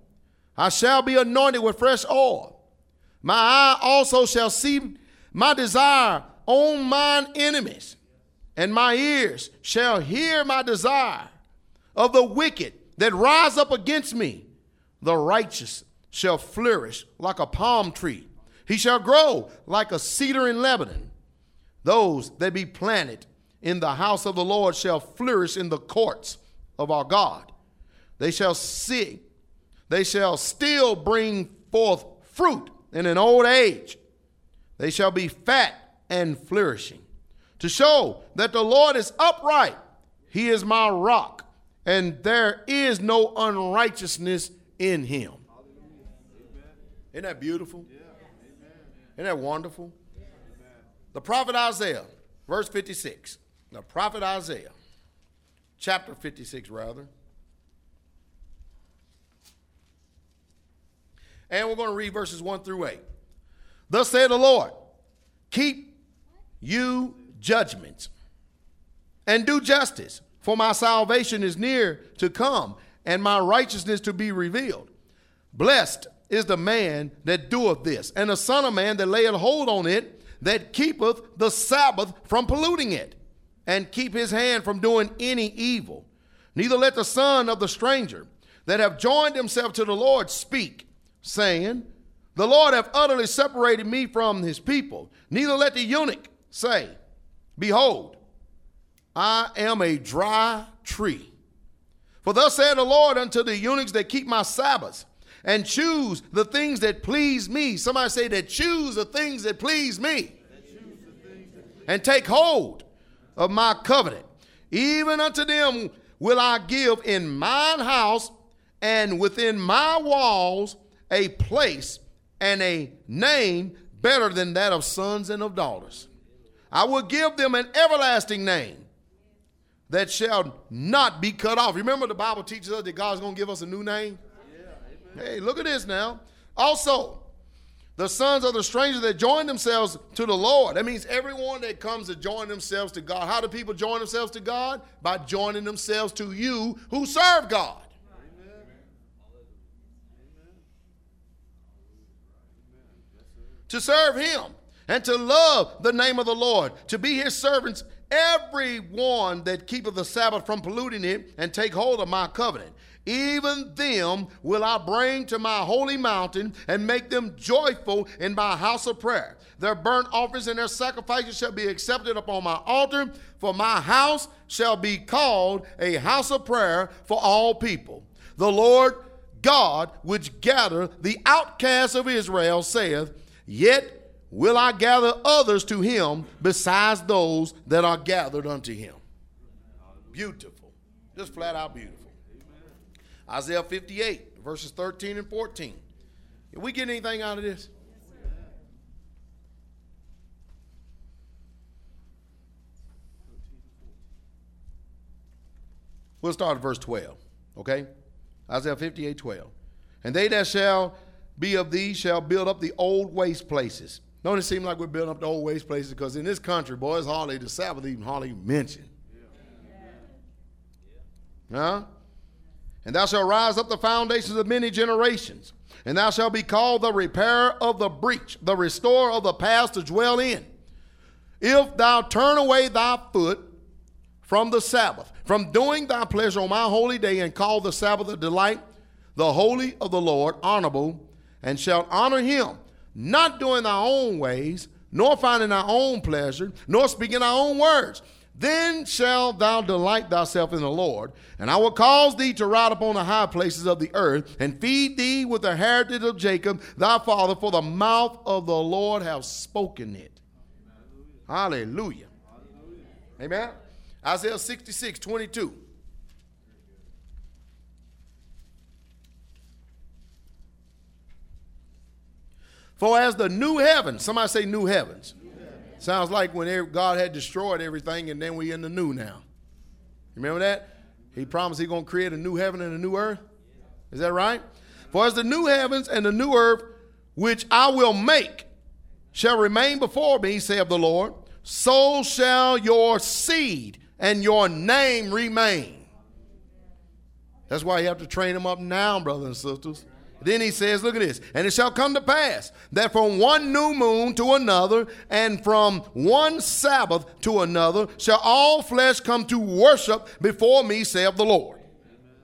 I shall be anointed with fresh oil. My eye also shall see my desire on mine enemies, and my ears shall hear my desire of the wicked that rise up against me. The righteous shall flourish like a palm tree, he shall grow like a cedar in Lebanon. Those that be planted in the house of the Lord shall flourish in the courts of our God. They shall see, they shall still bring forth fruit in an old age. They shall be fat and flourishing, to show that the Lord is upright. He is my rock, and there is no unrighteousness in him. Isn't that beautiful? Isn't that wonderful? The prophet Isaiah, verse 56. The prophet Isaiah, chapter 56, rather. And we're going to read verses 1 through 8. Thus said the Lord, keep you judgments and do justice, for my salvation is near to come and my righteousness to be revealed. Blessed is the man that doeth this, and the Son of Man that layeth hold on it, that keepeth the Sabbath from polluting it, and keep his hand from doing any evil. Neither let the son of the stranger that have joined himself to the Lord speak, saying, The Lord hath utterly separated me from his people. Neither let the eunuch say, Behold, I am a dry tree. For thus said the Lord unto the eunuchs that keep my Sabbaths and choose the things that please me. Somebody say that choose the things that please me. And take hold of my covenant. Even unto them will I give in mine house and within my walls a place and a name better than that of sons and of daughters. I will give them an everlasting name that shall not be cut off. Remember, the Bible teaches us that God's going to give us a new name? Hey, look at this now. Also, the sons of the strangers that join themselves to the Lord. That means everyone that comes to join themselves to God. How do people join themselves to God? By joining themselves to you who serve God. Amen. To serve Him and to love the name of the Lord, to be His servants every one that keepeth the Sabbath from polluting it and take hold of my covenant. Even them will I bring to my holy mountain and make them joyful in my house of prayer. Their burnt offerings and their sacrifices shall be accepted upon my altar, for my house shall be called a house of prayer for all people. The Lord God, which gather the outcasts of Israel, saith, Yet will I gather others to him besides those that are gathered unto him. Beautiful. Just flat out beautiful. Isaiah 58, verses 13 and 14. Did we get anything out of this? We'll start at verse 12, okay? Isaiah 58, 12. And they that shall be of these shall build up the old waste places don't it seem like we're building up the old waste places? Because in this country, boys, hardly the Sabbath even hardly mentioned. Yeah. Huh? And thou shalt rise up the foundations of many generations, and thou shalt be called the repairer of the breach, the restorer of the past to dwell in. If thou turn away thy foot from the Sabbath, from doing thy pleasure on my holy day, and call the Sabbath a delight, the holy of the Lord honorable, and shalt honor him not doing our own ways, nor finding our own pleasure, nor speaking our own words. Then shalt thou delight thyself in the Lord, and I will cause thee to ride upon the high places of the earth, and feed thee with the heritage of Jacob thy father, for the mouth of the Lord have spoken it. Hallelujah. Hallelujah. Amen. Isaiah 66, 22. For as the new heavens, somebody say new heavens. Sounds like when God had destroyed everything and then we in the new now. Remember that? He promised he's going to create a new heaven and a new earth. Is that right? For as the new heavens and the new earth, which I will make, shall remain before me, saith the Lord, so shall your seed and your name remain. That's why you have to train them up now, brothers and sisters. Then he says, look at this. And it shall come to pass that from one new moon to another, and from one Sabbath to another, shall all flesh come to worship before me, saith the Lord. Amen.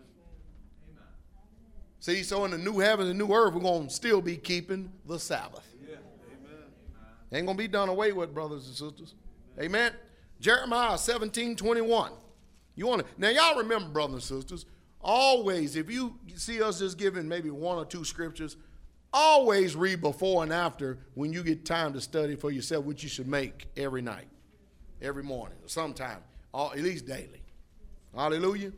See, so in the new heavens and new earth, we're going to still be keeping the Sabbath. Yeah. Ain't going to be done away with, brothers and sisters. Amen. Jeremiah 17 21. You want to now y'all remember, brothers and sisters, always if you see us just giving maybe one or two scriptures, always read before and after when you get time to study for yourself, which you should make every night, every morning, or sometime, or at least daily. Hallelujah.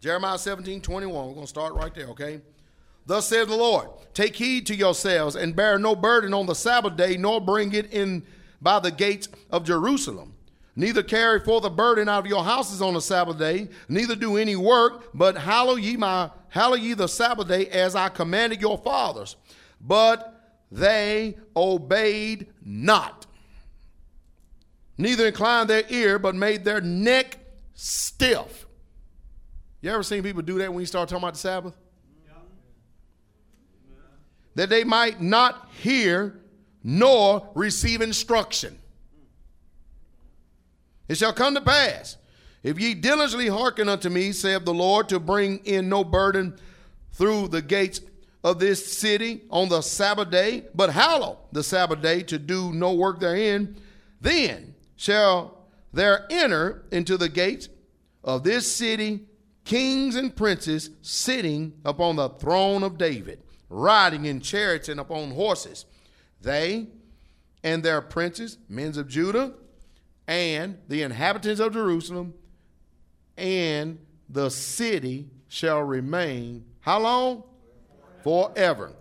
Jeremiah 17 21. We're going to start right there, okay? Thus saith the Lord Take heed to yourselves and bear no burden on the Sabbath day, nor bring it in by the gates of Jerusalem. Neither carry forth a burden out of your houses on the Sabbath day, neither do any work, but hallow ye my hallow ye the Sabbath day as I commanded your fathers. But they obeyed not, neither inclined their ear, but made their neck stiff. You ever seen people do that when you start talking about the Sabbath? That they might not hear nor receive instruction. It shall come to pass, if ye diligently hearken unto me, saith the Lord, to bring in no burden through the gates of this city on the Sabbath day, but hallow the Sabbath day to do no work therein, then shall there enter into the gates of this city kings and princes sitting upon the throne of David, riding in chariots and upon horses. They and their princes, men of Judah, and the inhabitants of Jerusalem, and the city shall remain how long? Forever.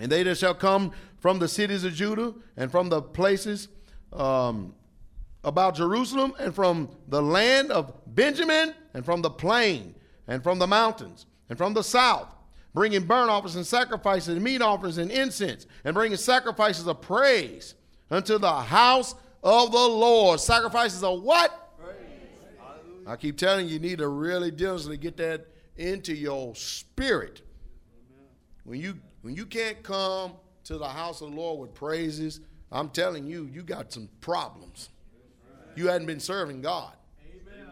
And they that shall come from the cities of Judah and from the places um, about Jerusalem and from the land of Benjamin and from the plain and from the mountains and from the south, bringing burnt offerings and sacrifices and meat offerings and incense, and bringing sacrifices of praise unto the house of the Lord. Sacrifices of what? I keep telling you, you need to really diligently get that into your spirit. When you when you can't come to the house of the Lord with praises, I'm telling you, you got some problems. You hadn't been serving God. Amen.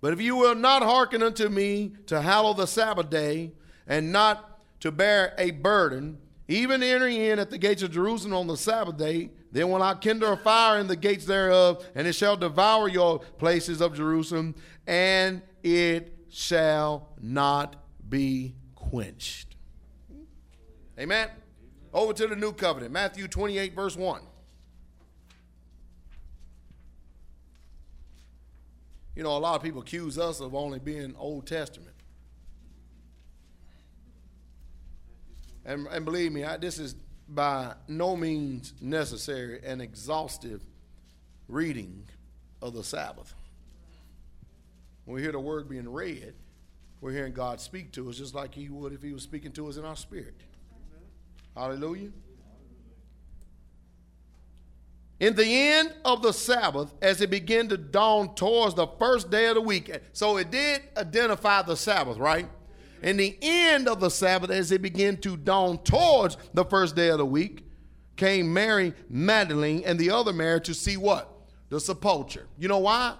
But if you will not hearken unto me to hallow the Sabbath day, and not to bear a burden, even entering in at the gates of Jerusalem on the Sabbath day, then will I kindle a fire in the gates thereof, and it shall devour your places of Jerusalem, and it shall not be quenched. Amen. Over to the new covenant, Matthew 28, verse 1. You know, a lot of people accuse us of only being Old Testament. And, and believe me, I, this is by no means necessary an exhaustive reading of the Sabbath. When we hear the word being read, we're hearing God speak to us just like He would if He was speaking to us in our spirit. Hallelujah. In the end of the Sabbath, as it began to dawn towards the first day of the week, so it did identify the Sabbath, right? In the end of the Sabbath, as it began to dawn towards the first day of the week, came Mary Magdalene and the other Mary to see what? The sepulchre. You know why?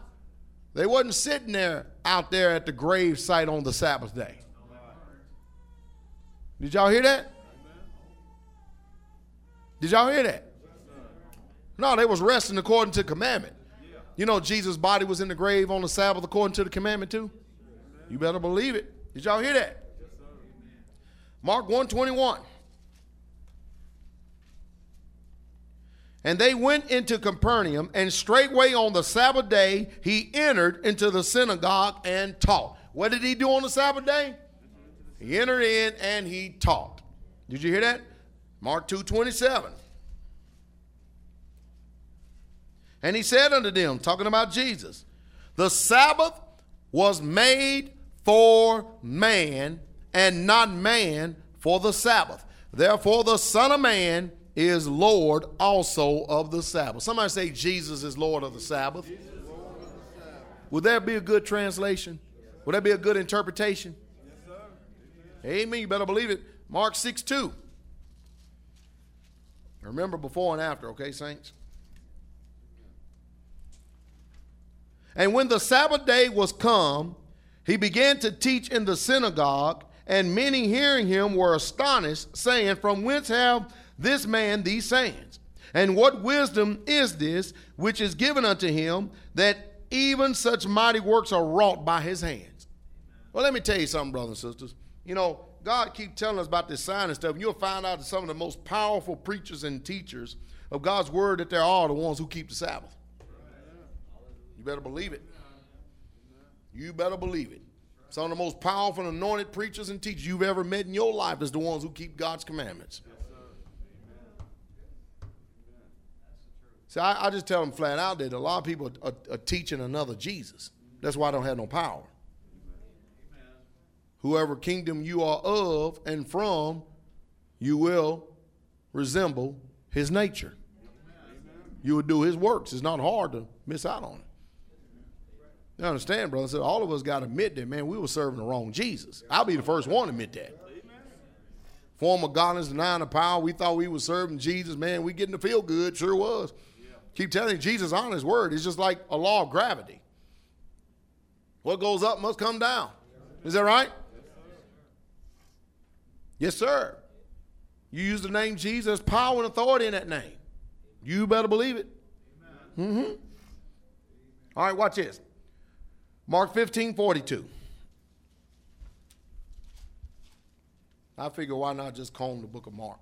They wasn't sitting there out there at the grave site on the Sabbath day. Did y'all hear that? Did y'all hear that? No, they was resting according to commandment. You know Jesus' body was in the grave on the Sabbath according to the commandment too? You better believe it. Did y'all hear that? Mark 121. And they went into Capernaum, and straightway on the Sabbath day he entered into the synagogue and taught. What did he do on the Sabbath day? He entered in and he taught. Did you hear that? Mark 2:27. And he said unto them, talking about Jesus, the Sabbath was made for man, and not man for the Sabbath. Therefore, the Son of Man is Lord also of the Sabbath. Somebody say, Jesus is Lord of the Sabbath. Would that be a good translation? Would that be a good interpretation? Yes, Amen. You better believe it. Mark 6 2. Remember before and after, okay, saints? And when the Sabbath day was come, he began to teach in the synagogue, And many hearing him were astonished, saying, From whence have this man these sayings? And what wisdom is this which is given unto him that even such mighty works are wrought by his hands? Well, let me tell you something, brothers and sisters. You know, God keep telling us about this sign and stuff, and you'll find out that some of the most powerful preachers and teachers of God's word that there are the ones who keep the Sabbath. You better believe it. You better believe it. Some of the most powerful and anointed preachers and teachers you've ever met in your life is the ones who keep God's commandments. See, I, I, just tell them flat out that a lot of people are, are, are teaching another Jesus. That's why I don't have no power. Whoever kingdom you are of and from, you will resemble his nature. You will do his works. It's not hard to miss out on it. You understand, brother? So all of us got to admit that, man, we were serving the wrong Jesus. I'll be the first one to admit that. Former godliness, denying the power. We thought we were serving Jesus, man. We getting to feel good. Sure was. Keep telling you, Jesus on his word. It's just like a law of gravity. What goes up must come down. Is that right? Yes, sir. You use the name Jesus, power and authority in that name. You better believe it. Mm-hmm. All right, watch this. Mark 15, 42. I figure why not just comb the book of Mark?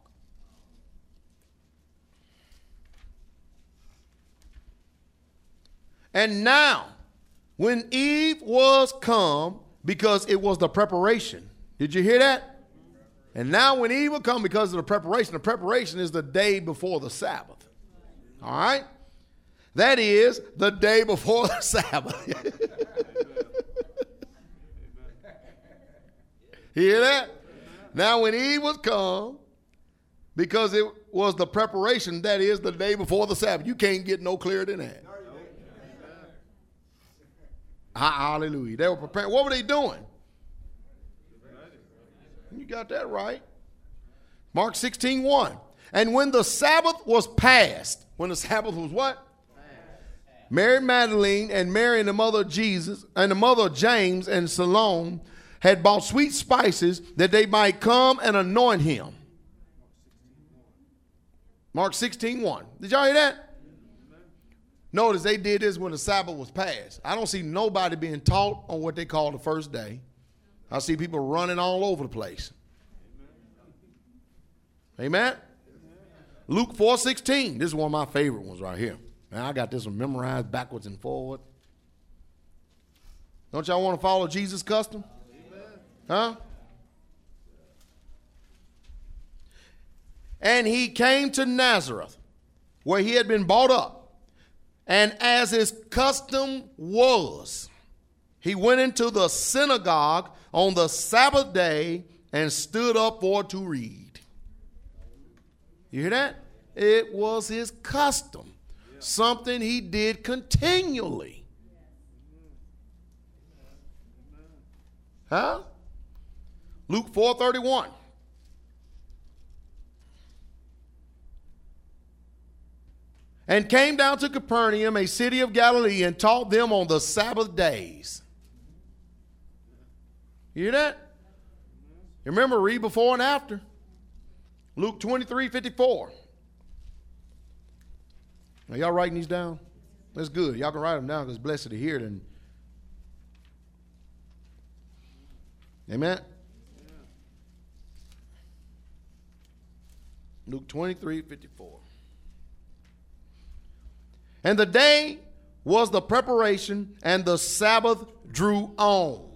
And now, when Eve was come, because it was the preparation. Did you hear that? And now, when Eve will come, because of the preparation, the preparation is the day before the Sabbath. All right? That is the day before the [LAUGHS] Sabbath. [LAUGHS] Hear that? Now, when Eve was come, because it was the preparation, that is the day before the Sabbath. You can't get no clearer than that. Hallelujah. They were preparing. What were they doing? You got that right. Mark 16, 1. And when the Sabbath was past, when the Sabbath was what? Mary Magdalene and Mary and the mother of Jesus and the mother of James and Salome had bought sweet spices that they might come and anoint him. Mark 16, 1. Did y'all hear that? Notice they did this when the Sabbath was passed. I don't see nobody being taught on what they call the first day. I see people running all over the place. Amen. Luke 4:16. This is one of my favorite ones right here. Man, I got this one memorized backwards and forward. Don't y'all want to follow Jesus' custom? Huh? And he came to Nazareth, where he had been brought up. And as his custom was, he went into the synagogue on the Sabbath day and stood up for to read. You hear that? It was his custom, something he did continually. Huh? Luke 4:31. And came down to Capernaum, a city of Galilee, and taught them on the Sabbath days. You hear that? You remember, read before and after. Luke 23 54. Now, y'all writing these down? That's good. Y'all can write them down because blessed to hear it. And Amen. Luke 23 54. And the day was the preparation, and the Sabbath drew on.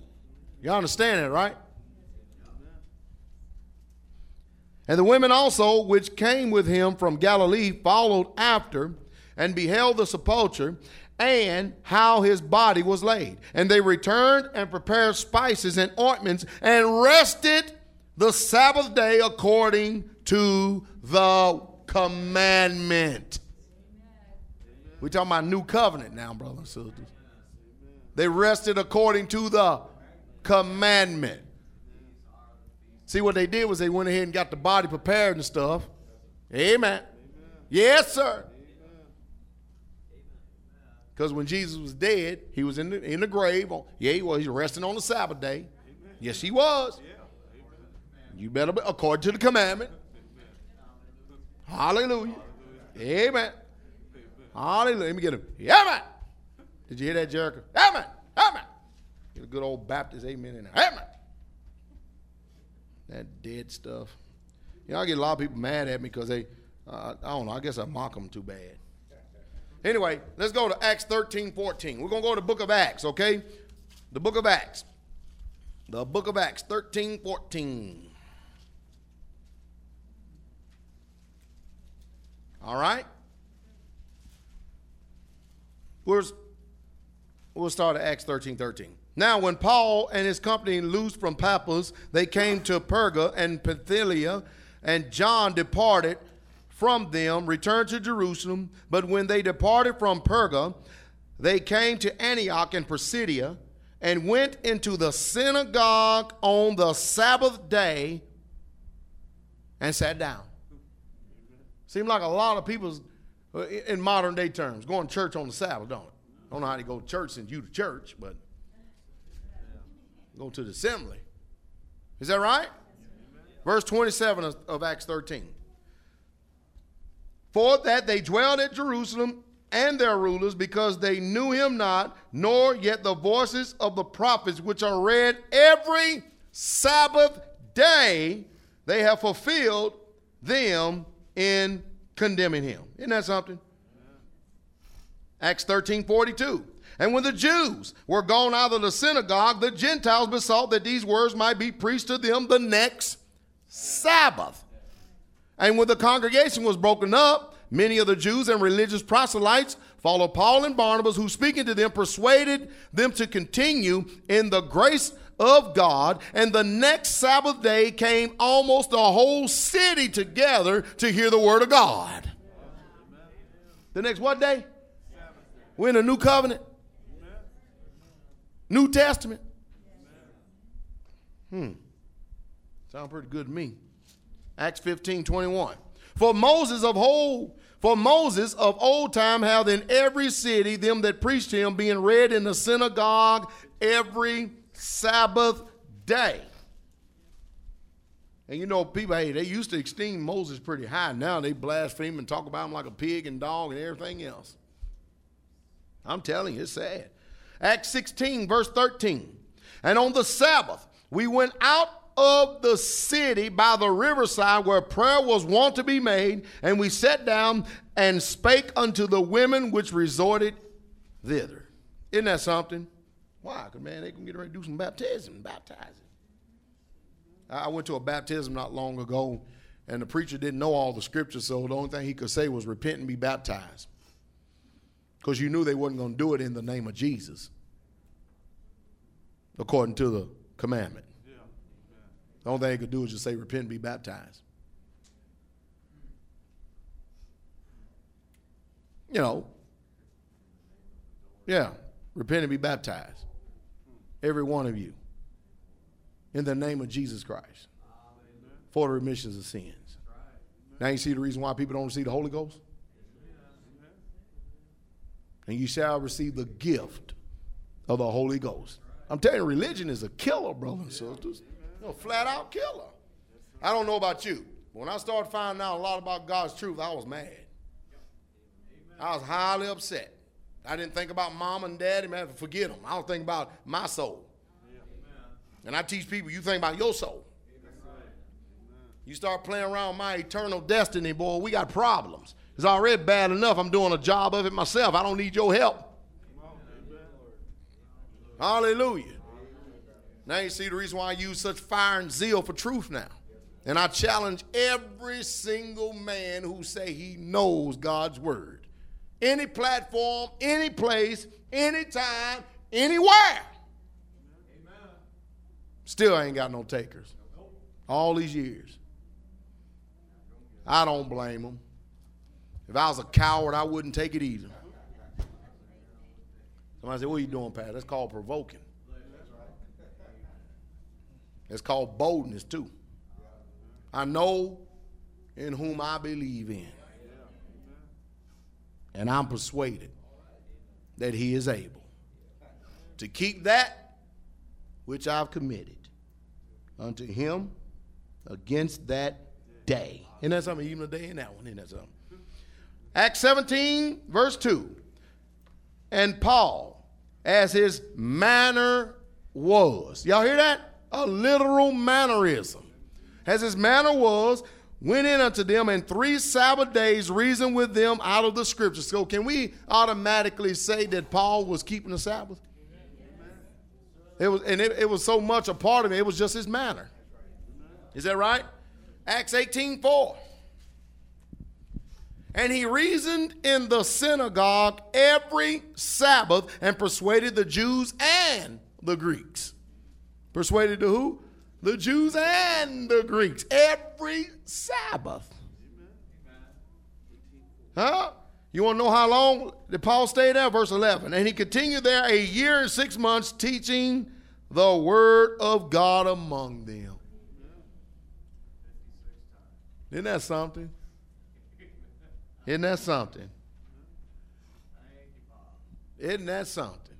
You understand that, right? And the women also, which came with him from Galilee, followed after and beheld the sepulchre and how his body was laid. And they returned and prepared spices and ointments and rested the Sabbath day according to the commandment. We're talking about new covenant now, brothers and sisters. They rested according to the commandment. See, what they did was they went ahead and got the body prepared and stuff. Amen. Yes, sir. Because when Jesus was dead, he was in the, in the grave. Oh, yeah, he was. He was resting on the Sabbath day. Yes, he was. You better be according to the commandment. Hallelujah. Amen. Hallelujah. Let me get him. Amen. Did you hear that, Jericho? Amen. Amen. Get a good old Baptist amen in there. Amen. That dead stuff. You know, I get a lot of people mad at me because they, uh, I don't know, I guess I mock them too bad. Anyway, let's go to Acts 13, 14. We're going to go to the book of Acts, okay? The book of Acts. The book of Acts, 13, 14. All right? Where's, we'll start at Acts 13, 13. Now, when Paul and his company loosed from Paphos, they came to Perga and Pamphylia, and John departed from them, returned to Jerusalem. But when they departed from Perga, they came to Antioch and Pisidia, and went into the synagogue on the Sabbath day and sat down. Seems like a lot of people, uh, in modern day terms, going to church on the Sabbath, don't it? Don't know how they go to church since you to church, but go to the assembly. Is that right? Verse 27 of, of Acts 13. For that they dwelled at Jerusalem and their rulers, because they knew him not, nor yet the voices of the prophets, which are read every Sabbath day, they have fulfilled them in condemning him. Isn't that something? Acts 13 42. And when the Jews were gone out of the synagogue, the Gentiles besought that these words might be preached to them the next Sabbath. And when the congregation was broken up, many of the Jews and religious proselytes followed Paul and Barnabas, who speaking to them persuaded them to continue in the grace of God. And the next Sabbath day came almost the whole city together to hear the word of God. The next what day? We're in a new covenant. New Testament. Hmm. Sound pretty good to me. Acts 15, 21. For Moses of old, for Moses of old time hath in every city them that preached him being read in the synagogue every Sabbath day. And you know, people, hey, they used to esteem Moses pretty high. Now they blaspheme and talk about him like a pig and dog and everything else. I'm telling you, it's sad. Acts 16, verse 13. And on the Sabbath, we went out of the city by the riverside where prayer was wont to be made, and we sat down and spake unto the women which resorted thither. Isn't that something? Why? Because, man, they can get ready to do some baptism, baptizing. I went to a baptism not long ago, and the preacher didn't know all the scriptures, so the only thing he could say was repent and be baptized. Because you knew they wasn't going to do it in the name of Jesus, according to the commandment. The only thing they could do is just say, repent and be baptized. You know, yeah, repent and be baptized. Every one of you. In the name of Jesus Christ. For the remissions of sins. Now you see the reason why people don't receive the Holy Ghost? And you shall receive the gift of the Holy Ghost. I'm telling you, religion is a killer, brothers and sisters. You know, flat out killer. I don't know about you. But When I started finding out a lot about God's truth, I was mad. I was highly upset. I didn't think about mom and daddy, man, forget them. I don't think about my soul. And I teach people, you think about your soul. You start playing around my eternal destiny, boy, we got problems. It's already bad enough. I'm doing a job of it myself. I don't need your help. Hallelujah. Now you see the reason why I use such fire and zeal for truth now. And I challenge every single man who say he knows God's word. Any platform, any place, anytime, anywhere. Amen. Still I ain't got no takers. All these years. I don't blame them. If I was a coward, I wouldn't take it either. Somebody said, What are you doing, Pat? That's called provoking. That's right. It's called boldness, too. I know in whom I believe in. And I'm persuaded that he is able to keep that which I've committed unto him against that day. Isn't that something? Even a day in that one. Isn't that something? Acts 17, verse 2. And Paul, as his manner was. Y'all hear that? A literal mannerism. As his manner was, went in unto them and three Sabbath days reasoned with them out of the scriptures. So can we automatically say that Paul was keeping the Sabbath? It was, and it, it was so much a part of it, it was just his manner. Is that right? Acts 18 4. And he reasoned in the synagogue every Sabbath and persuaded the Jews and the Greeks. Persuaded to who? The Jews and the Greeks. Every Sabbath. Huh? You want to know how long did Paul stay there? Verse 11. And he continued there a year and six months teaching the word of God among them. Isn't that something? Isn't that something? Isn't that something?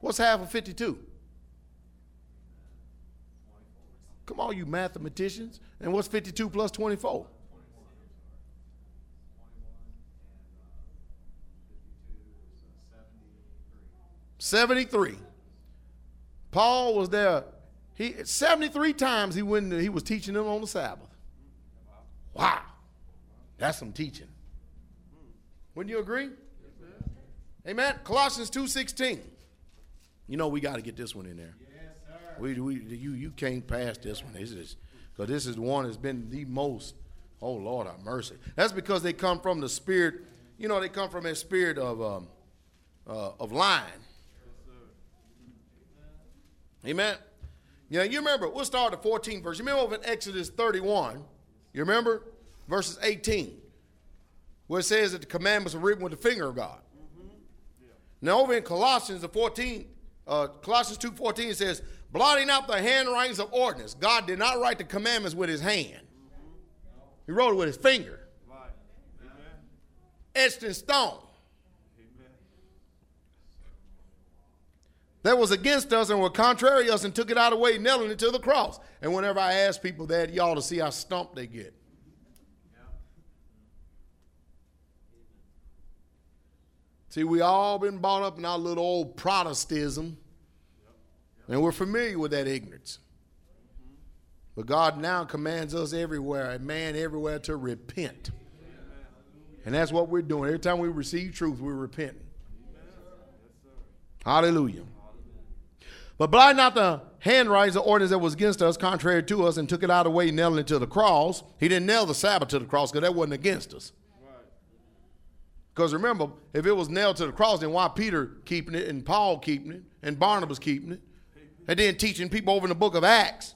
What's half of 52? Come on, you mathematicians. And what's 52 plus 24? 73. Paul was there. He 73 times he went he was teaching them on the Sabbath. Wow. That's some teaching. Wouldn't you agree? Amen. Colossians 2:16. You know we got to get this one in there. We, we you you can't pass this one. This is because this is the one that's been the most. Oh Lord, have mercy. That's because they come from the spirit. You know they come from a spirit of um, uh, of lying. Amen. Yeah, you remember, we'll start at 14 verse. You remember over in Exodus 31, you remember? Verses 18, where it says that the commandments are written with the finger of God. Mm-hmm. Yeah. Now over in Colossians, the 14, uh, Colossians 2.14, it says, blotting out the handwritings of ordinance. God did not write the commandments with his hand. He wrote it with his finger. Right. Etched in stone. that was against us and were contrary to us and took it out of the way, nailing it to the cross. And whenever I ask people that, y'all to see how stumped they get. See, we all been brought up in our little old Protestantism, and we're familiar with that ignorance. But God now commands us everywhere, a man everywhere, to repent. And that's what we're doing. Every time we receive truth, we're repenting. Hallelujah. But blind not the handwritings, the ordinance that was against us, contrary to us, and took it out of the way, nailing it to the cross. He didn't nail the Sabbath to the cross because that wasn't against us. Because remember, if it was nailed to the cross, then why Peter keeping it and Paul keeping it and Barnabas keeping it? And then teaching people over in the book of Acts,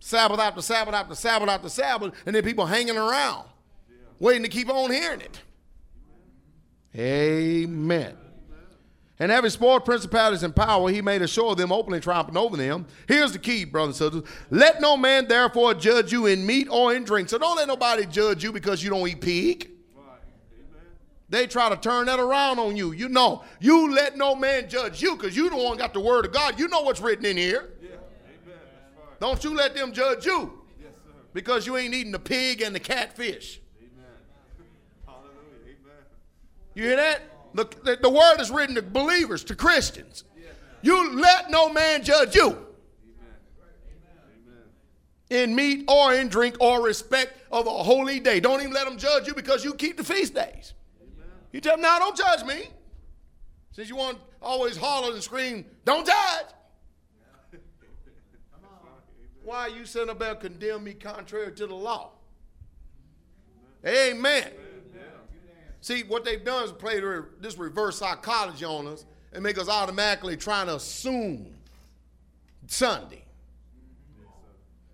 Sabbath after Sabbath after Sabbath after Sabbath, and then people hanging around, yeah. waiting to keep on hearing it. Amen. Amen. And having spoiled principalities and power, he made a show of them openly triumphing over them. Here's the key, brothers and sisters. Let no man therefore judge you in meat or in drink. So don't let nobody judge you because you don't eat pig. They try to turn that around on you. You know, you let no man judge you because you the one got the word of God. You know what's written in here. Yeah. Don't you let them judge you yes, because you ain't eating the pig and the catfish. Amen. You hear that? The, the, the word is written to believers, to Christians. You let no man judge you in meat or in drink or respect of a holy day. Don't even let them judge you because you keep the feast days. You tell them, now don't judge me. Since you want always holler and scream, don't judge. Why are you sitting there condemn me contrary to the law? Amen. See, what they've done is play this reverse psychology on us and make us automatically trying to assume Sunday.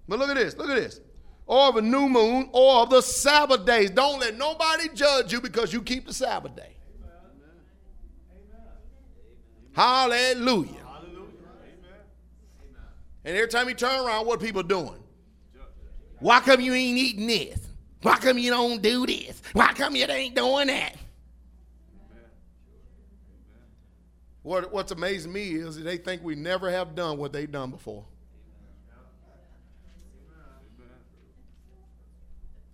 But look at this, look at this. Or of a new moon, or of the Sabbath days. Don't let nobody judge you because you keep the Sabbath day. Hallelujah. Hallelujah. And every time you turn around, what people doing? Why come you ain't eating this? Why come you don't do this? Why come you ain't doing that? What, what's amazing me is they think we never have done what they've done before.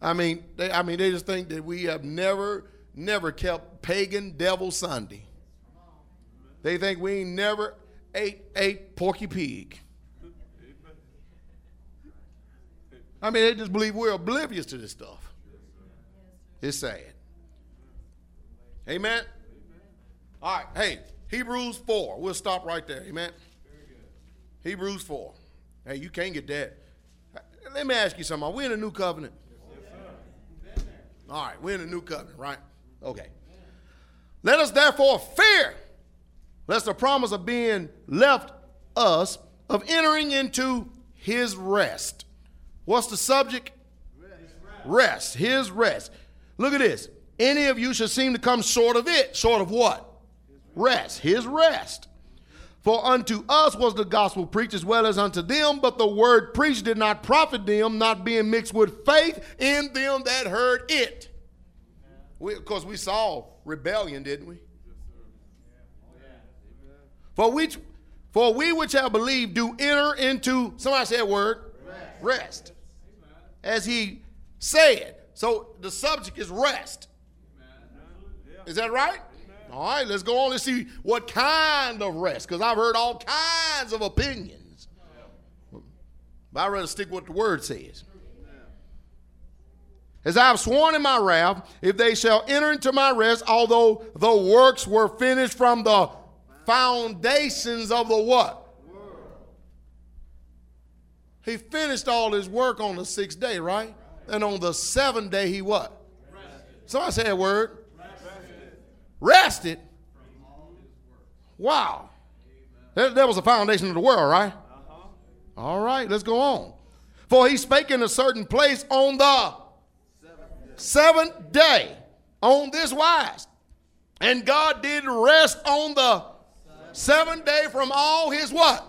I mean, they, I mean, they just think that we have never, never kept pagan devil Sunday. They think we never ate ate porky pig. I mean, they just believe we're oblivious to this stuff. It's sad. Amen. All right. Hey, Hebrews 4. We'll stop right there. Amen. Hebrews 4. Hey, you can't get that. Let me ask you something. Are we in a new covenant? All right, we're in a new covenant, right? Okay. Let us therefore fear, lest the promise of being left us of entering into his rest. What's the subject? Rest. His rest. Look at this. Any of you should seem to come short of it. Short of what? Rest. His rest. For unto us was the gospel preached as well as unto them, but the word preached did not profit them, not being mixed with faith in them that heard it. We, of course, we saw rebellion, didn't we? For which, for we which have believed do enter into somebody said word rest. rest. As he said. So the subject is rest. Is that right? All right, let's go on. Let's see what kind of rest, because I've heard all kinds of opinions. But I'd rather stick with what the word says. As I have sworn in my wrath, if they shall enter into my rest, although the works were finished from the foundations of the what? He finished all his work on the sixth day, right? And on the seventh day, he what? Somebody say a word. Rested. Wow. That, that was the foundation of the world, right? Uh-huh. All right, let's go on. For he spake in a certain place on the seventh day, on this wise. And God did rest on the seventh day from all his what?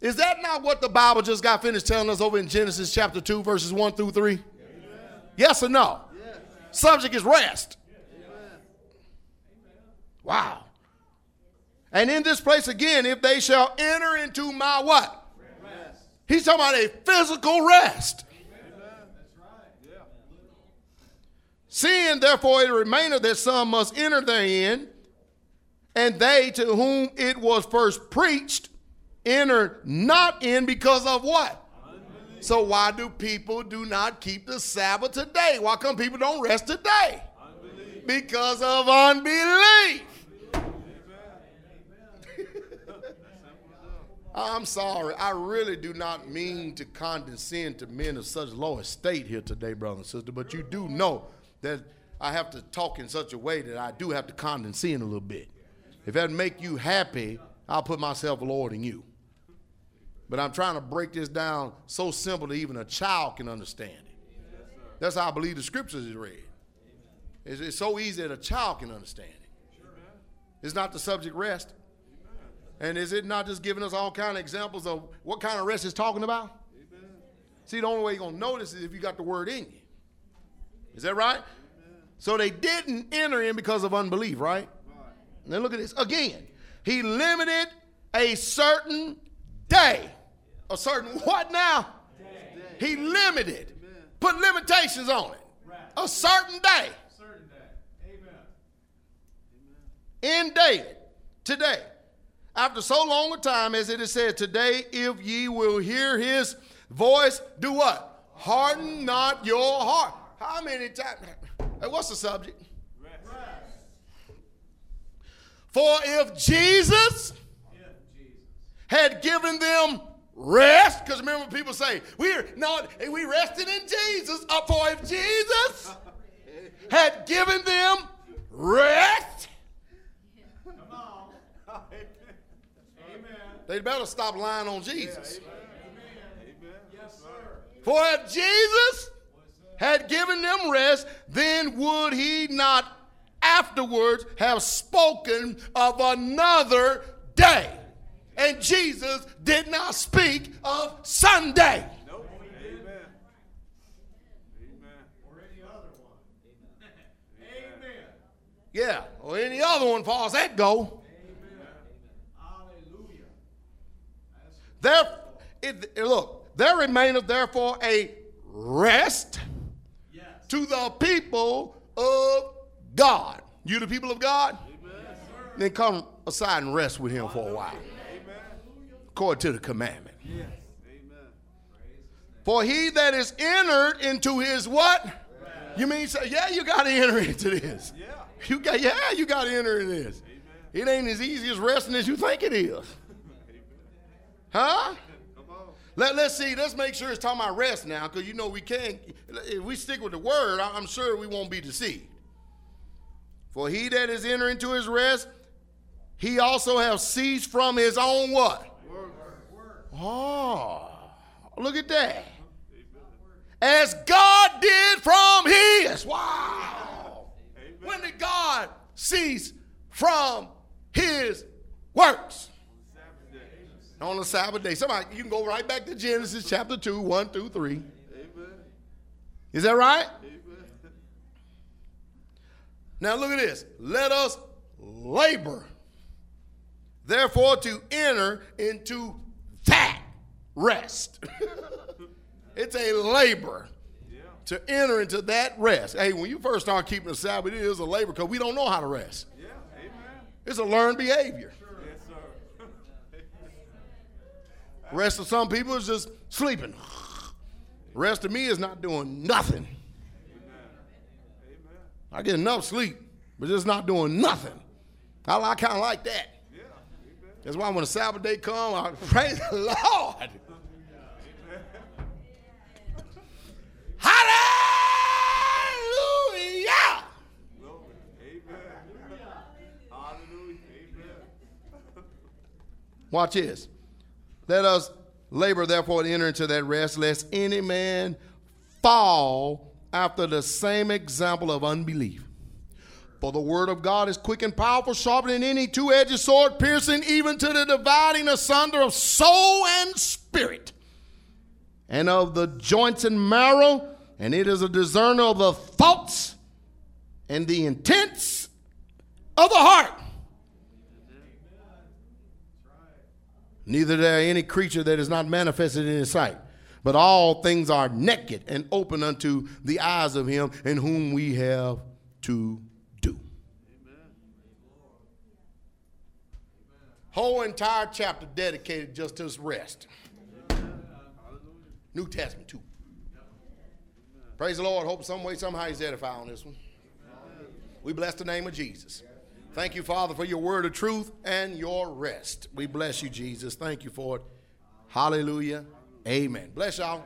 Is that not what the Bible just got finished telling us over in Genesis chapter 2, verses 1 through 3? Yes or no? Subject is rest. Wow. And in this place again, if they shall enter into my what? Rest. He's talking about a physical rest. Seeing therefore it remaineth that some must enter therein, and they to whom it was first preached enter not in because of what? Unbelief. So why do people do not keep the Sabbath today? Why come people don't rest today? Unbelief. Because of unbelief. I'm sorry. I really do not mean to condescend to men of such low estate here today, brother and sister, but you do know that I have to talk in such a way that I do have to condescend a little bit. If that make you happy, I'll put myself lower than you. But I'm trying to break this down so simple that even a child can understand it. That's how I believe the scriptures is read. It's, it's so easy that a child can understand it. It's not the subject rest. And is it not just giving us all kind of examples of what kind of rest it's talking about? Amen. See, the only way you're going to notice is if you got the word in you. Is that right? Amen. So they didn't enter in because of unbelief, right? right? Now look at this. Again, he limited a certain day. A certain what now? Day. He limited. Amen. Put limitations on it. Right. A certain day. Certain day. Amen. In David, today after so long a time, as it is said, today, if ye will hear his voice, do what? Harden not your heart. How many times? Hey, what's the subject? Rest. For if Jesus had given them rest, because remember people say, we're not, we rested in Jesus. Uh, for if Jesus had given them rest, They better stop lying on Jesus. Yes, sir. For if Jesus had given them rest, then would he not afterwards have spoken of another day? And Jesus did not speak of Sunday. Nope. Amen. Or any other one. Amen. Yeah, or any other one, far as that go. There, it, look, there remaineth therefore a rest to the people of God. You the people of God? Then come aside and rest with him for a while. According to the commandment. For he that is entered into his what? You mean say, yeah, you got to enter into this. Yeah. You got, yeah, you got to enter in this. It ain't as easy as resting as you think it is. Huh? Come on. Let, let's see. Let's make sure it's talking about rest now, because you know we can't. If we stick with the word, I'm sure we won't be deceived. For he that is entering to his rest, he also have ceased from his own what? Oh, look at that. As God did from his. Wow. When did God cease from his works? On the Sabbath day. Somebody, you can go right back to Genesis chapter 2, 1 through 3. Amen. Is that right? Amen. Now look at this. Let us labor, therefore, to enter into that rest. [LAUGHS] it's a labor Yeah. to enter into that rest. Hey, when you first start keeping the Sabbath, it is a labor because we don't know how to rest. Yeah. Amen. It's a learned behavior sir. Rest of some people is just sleeping. Rest of me is not doing nothing. I get enough sleep, but just not doing nothing. I, I kind of like that. That's why when the Sabbath day come, I [LAUGHS] praise the Lord. Hallelujah! Watch this. Let us labor, therefore, to enter into that rest, lest any man fall after the same example of unbelief. For the word of God is quick and powerful, sharper than any two edged sword, piercing even to the dividing asunder of soul and spirit, and of the joints and marrow, and it is a discerner of the thoughts and the intents of the heart. Neither there any creature that is not manifested in his sight. But all things are naked and open unto the eyes of him in whom we have to do. Amen. Whole entire chapter dedicated just to this rest. New Testament too. Praise the Lord. Hope some way, somehow he's edified on this one. We bless the name of Jesus. Thank you, Father, for your word of truth and your rest. We bless you, Jesus. Thank you for it. Hallelujah. Amen. Bless y'all.